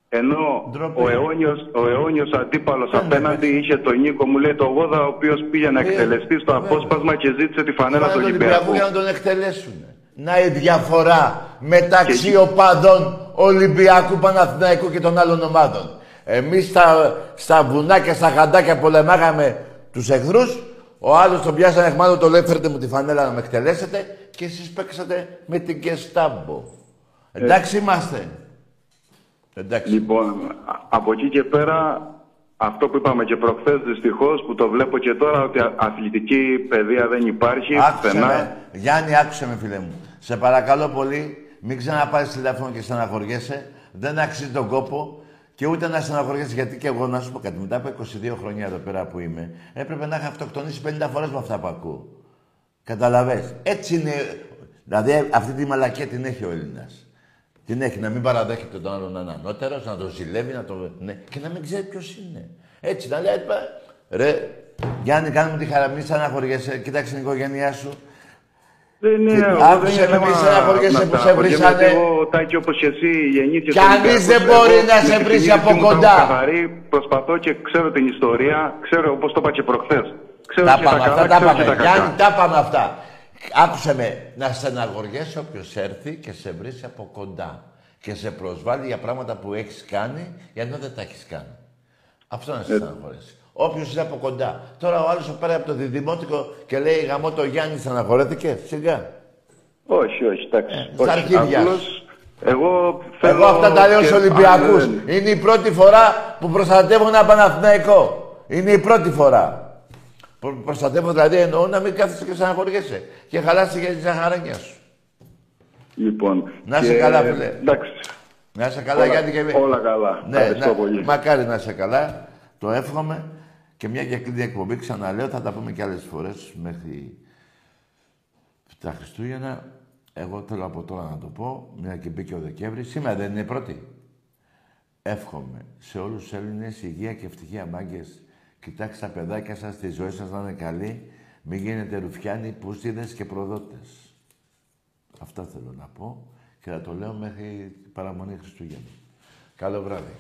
ενώ ο αιώνιος, ο αιώνιος αντίπαλος απέναντι είχε τον Νίκο μου λέει το Γόδα ο οποίος πήγε να εκτελεστεί στο απόσπασμα και ζήτησε τη φανέλα του Του Ολυμπιακού. Ολυμπιακού για να τον εκτελέσουν. Να η διαφορά μεταξύ οπαδών Ολυμπιακού Παναθηναϊκού και των άλλων ομάδων. Εμείς στα, στα βουνά και στα χαντάκια πολεμάγαμε τους εχθρούς. Ο άλλος τον πιάσανε εχμάλωτο, το λέει φέρτε μου τη φανέλα να με εκτελέσετε και εσείς παίξατε με την Κεστάμπο. Εντάξει είμαστε. Εντάξει. Λοιπόν, α- από εκεί και πέρα, αυτό που είπαμε και προχθές δυστυχώς, που το βλέπω και τώρα, ότι α- αθλητική παιδεία δεν υπάρχει Άκουσε πουθενά. με. Γιάννη, άκουσε με, φίλε μου. Σε παρακαλώ πολύ, μην ξαναπάρεις τηλέφωνο και στεναχωριέσαι. Δεν αξίζει τον κόπο και ούτε να στεναχωριέσαι. Γιατί και εγώ, να σου πω κάτι, μετά από 22 χρόνια εδώ πέρα που είμαι, έπρεπε να είχα αυτοκτονήσει 50 φορές με αυτά που ακούω. Καταλαβες. Έτσι είναι. Δηλαδή, αυτή τη μαλακία την έχει ο Έλληνας. Την έχει, να μην παραδέχεται τον άλλον να είναι ανώτερος, να τον ζηλεύει, να τον... Ναι, και να μην ξέρει ποιος είναι. Έτσι, να λέει, «Πα, ρε, Γιάννη, κάνε μου τη χαρά, μην στεναχωριέσαι, κοίταξε την οικογένειά σου. Δεν είναι, Και εγώ άκουσε δεν με, είναι μη θέμα στεναχωριέσαι να που σε στεναχωριέμαι, βρίσανε. γιατί Εγώ, Τάκη, όπως και εσύ, γεννήθηκες Κανείς Ολυμπιακός. δεν μπορεί Εγώ, να με σε τη βρίσει συνείδηση από μου τα έχω κοντά. καθαρή, προσπαθώ και ξέρω την ιστορία, ξέρω όπως το είπα και προχθές. Ξέρω Τα και πάμε τα αυτά, καλά, τα ξέρω και πάμε. τα Γιάννη, κακά. τα πάμε αυτά. Άκουσε με, να στεναχωριέσαι όποιος έρθει και σε βρεις από κοντά. Και σε προσβάλλει για πράγματα που έχεις κάνει, ενώ δεν τα έχεις κάνει. Αυτό να σε Ε. στεναχωρέσει. Όποιος είναι από κοντά. Τώρα ο άλλος πέρα από το διδημότικο και λέει γαμώ το Γιάννη, στεναχωρέθηκε. Σιγά. Όχι, όχι, εντάξει. στα όχι. αρχίδια Απλώς, εγώ θέλω... Εγώ αυτά τα λέω και- στους Α, Ολυμπιακούς. ναι, ναι. Είναι η πρώτη φορά που προστατεύω ένα Παναθηναϊκό. Είναι η πρώτη φορά. Προ- προστατεύω δηλαδή εννοώ να μην κάθεσαι και στεναχωριέσαι. Και χαλάσει για τη ζαχαρένια σου. Λοιπόν, Να είσαι και- καλά, φίλε. Εντάξει. Να είσαι καλά, Όλα- γιατί και... όλα καλά. Ναι, Ευχαριστώ να- πολύ. Μακάρι να είσαι καλά. Το εύχομαι. Και μια και κλείνει η εκπομπή, ξαναλέω, θα τα πούμε και άλλες φορές μέχρι τα Χριστούγεννα. Εγώ θέλω από τώρα να το πω, μια και μπήκε ο Δεκέμβρη. Σήμερα δεν είναι η πρώτη. Εύχομαι σε όλους τους Έλληνες υγεία και ευτυχία, μάγκες. Κοιτάξτε τα παιδάκια σας τη ζωή σας, να είναι καλή. Μην γίνετε ρουφιάνοι, πουστίδε και προδότες. Αυτά θέλω να πω και θα το λέω μέχρι παραμονή Χριστούγεννα. Καλό βράδυ.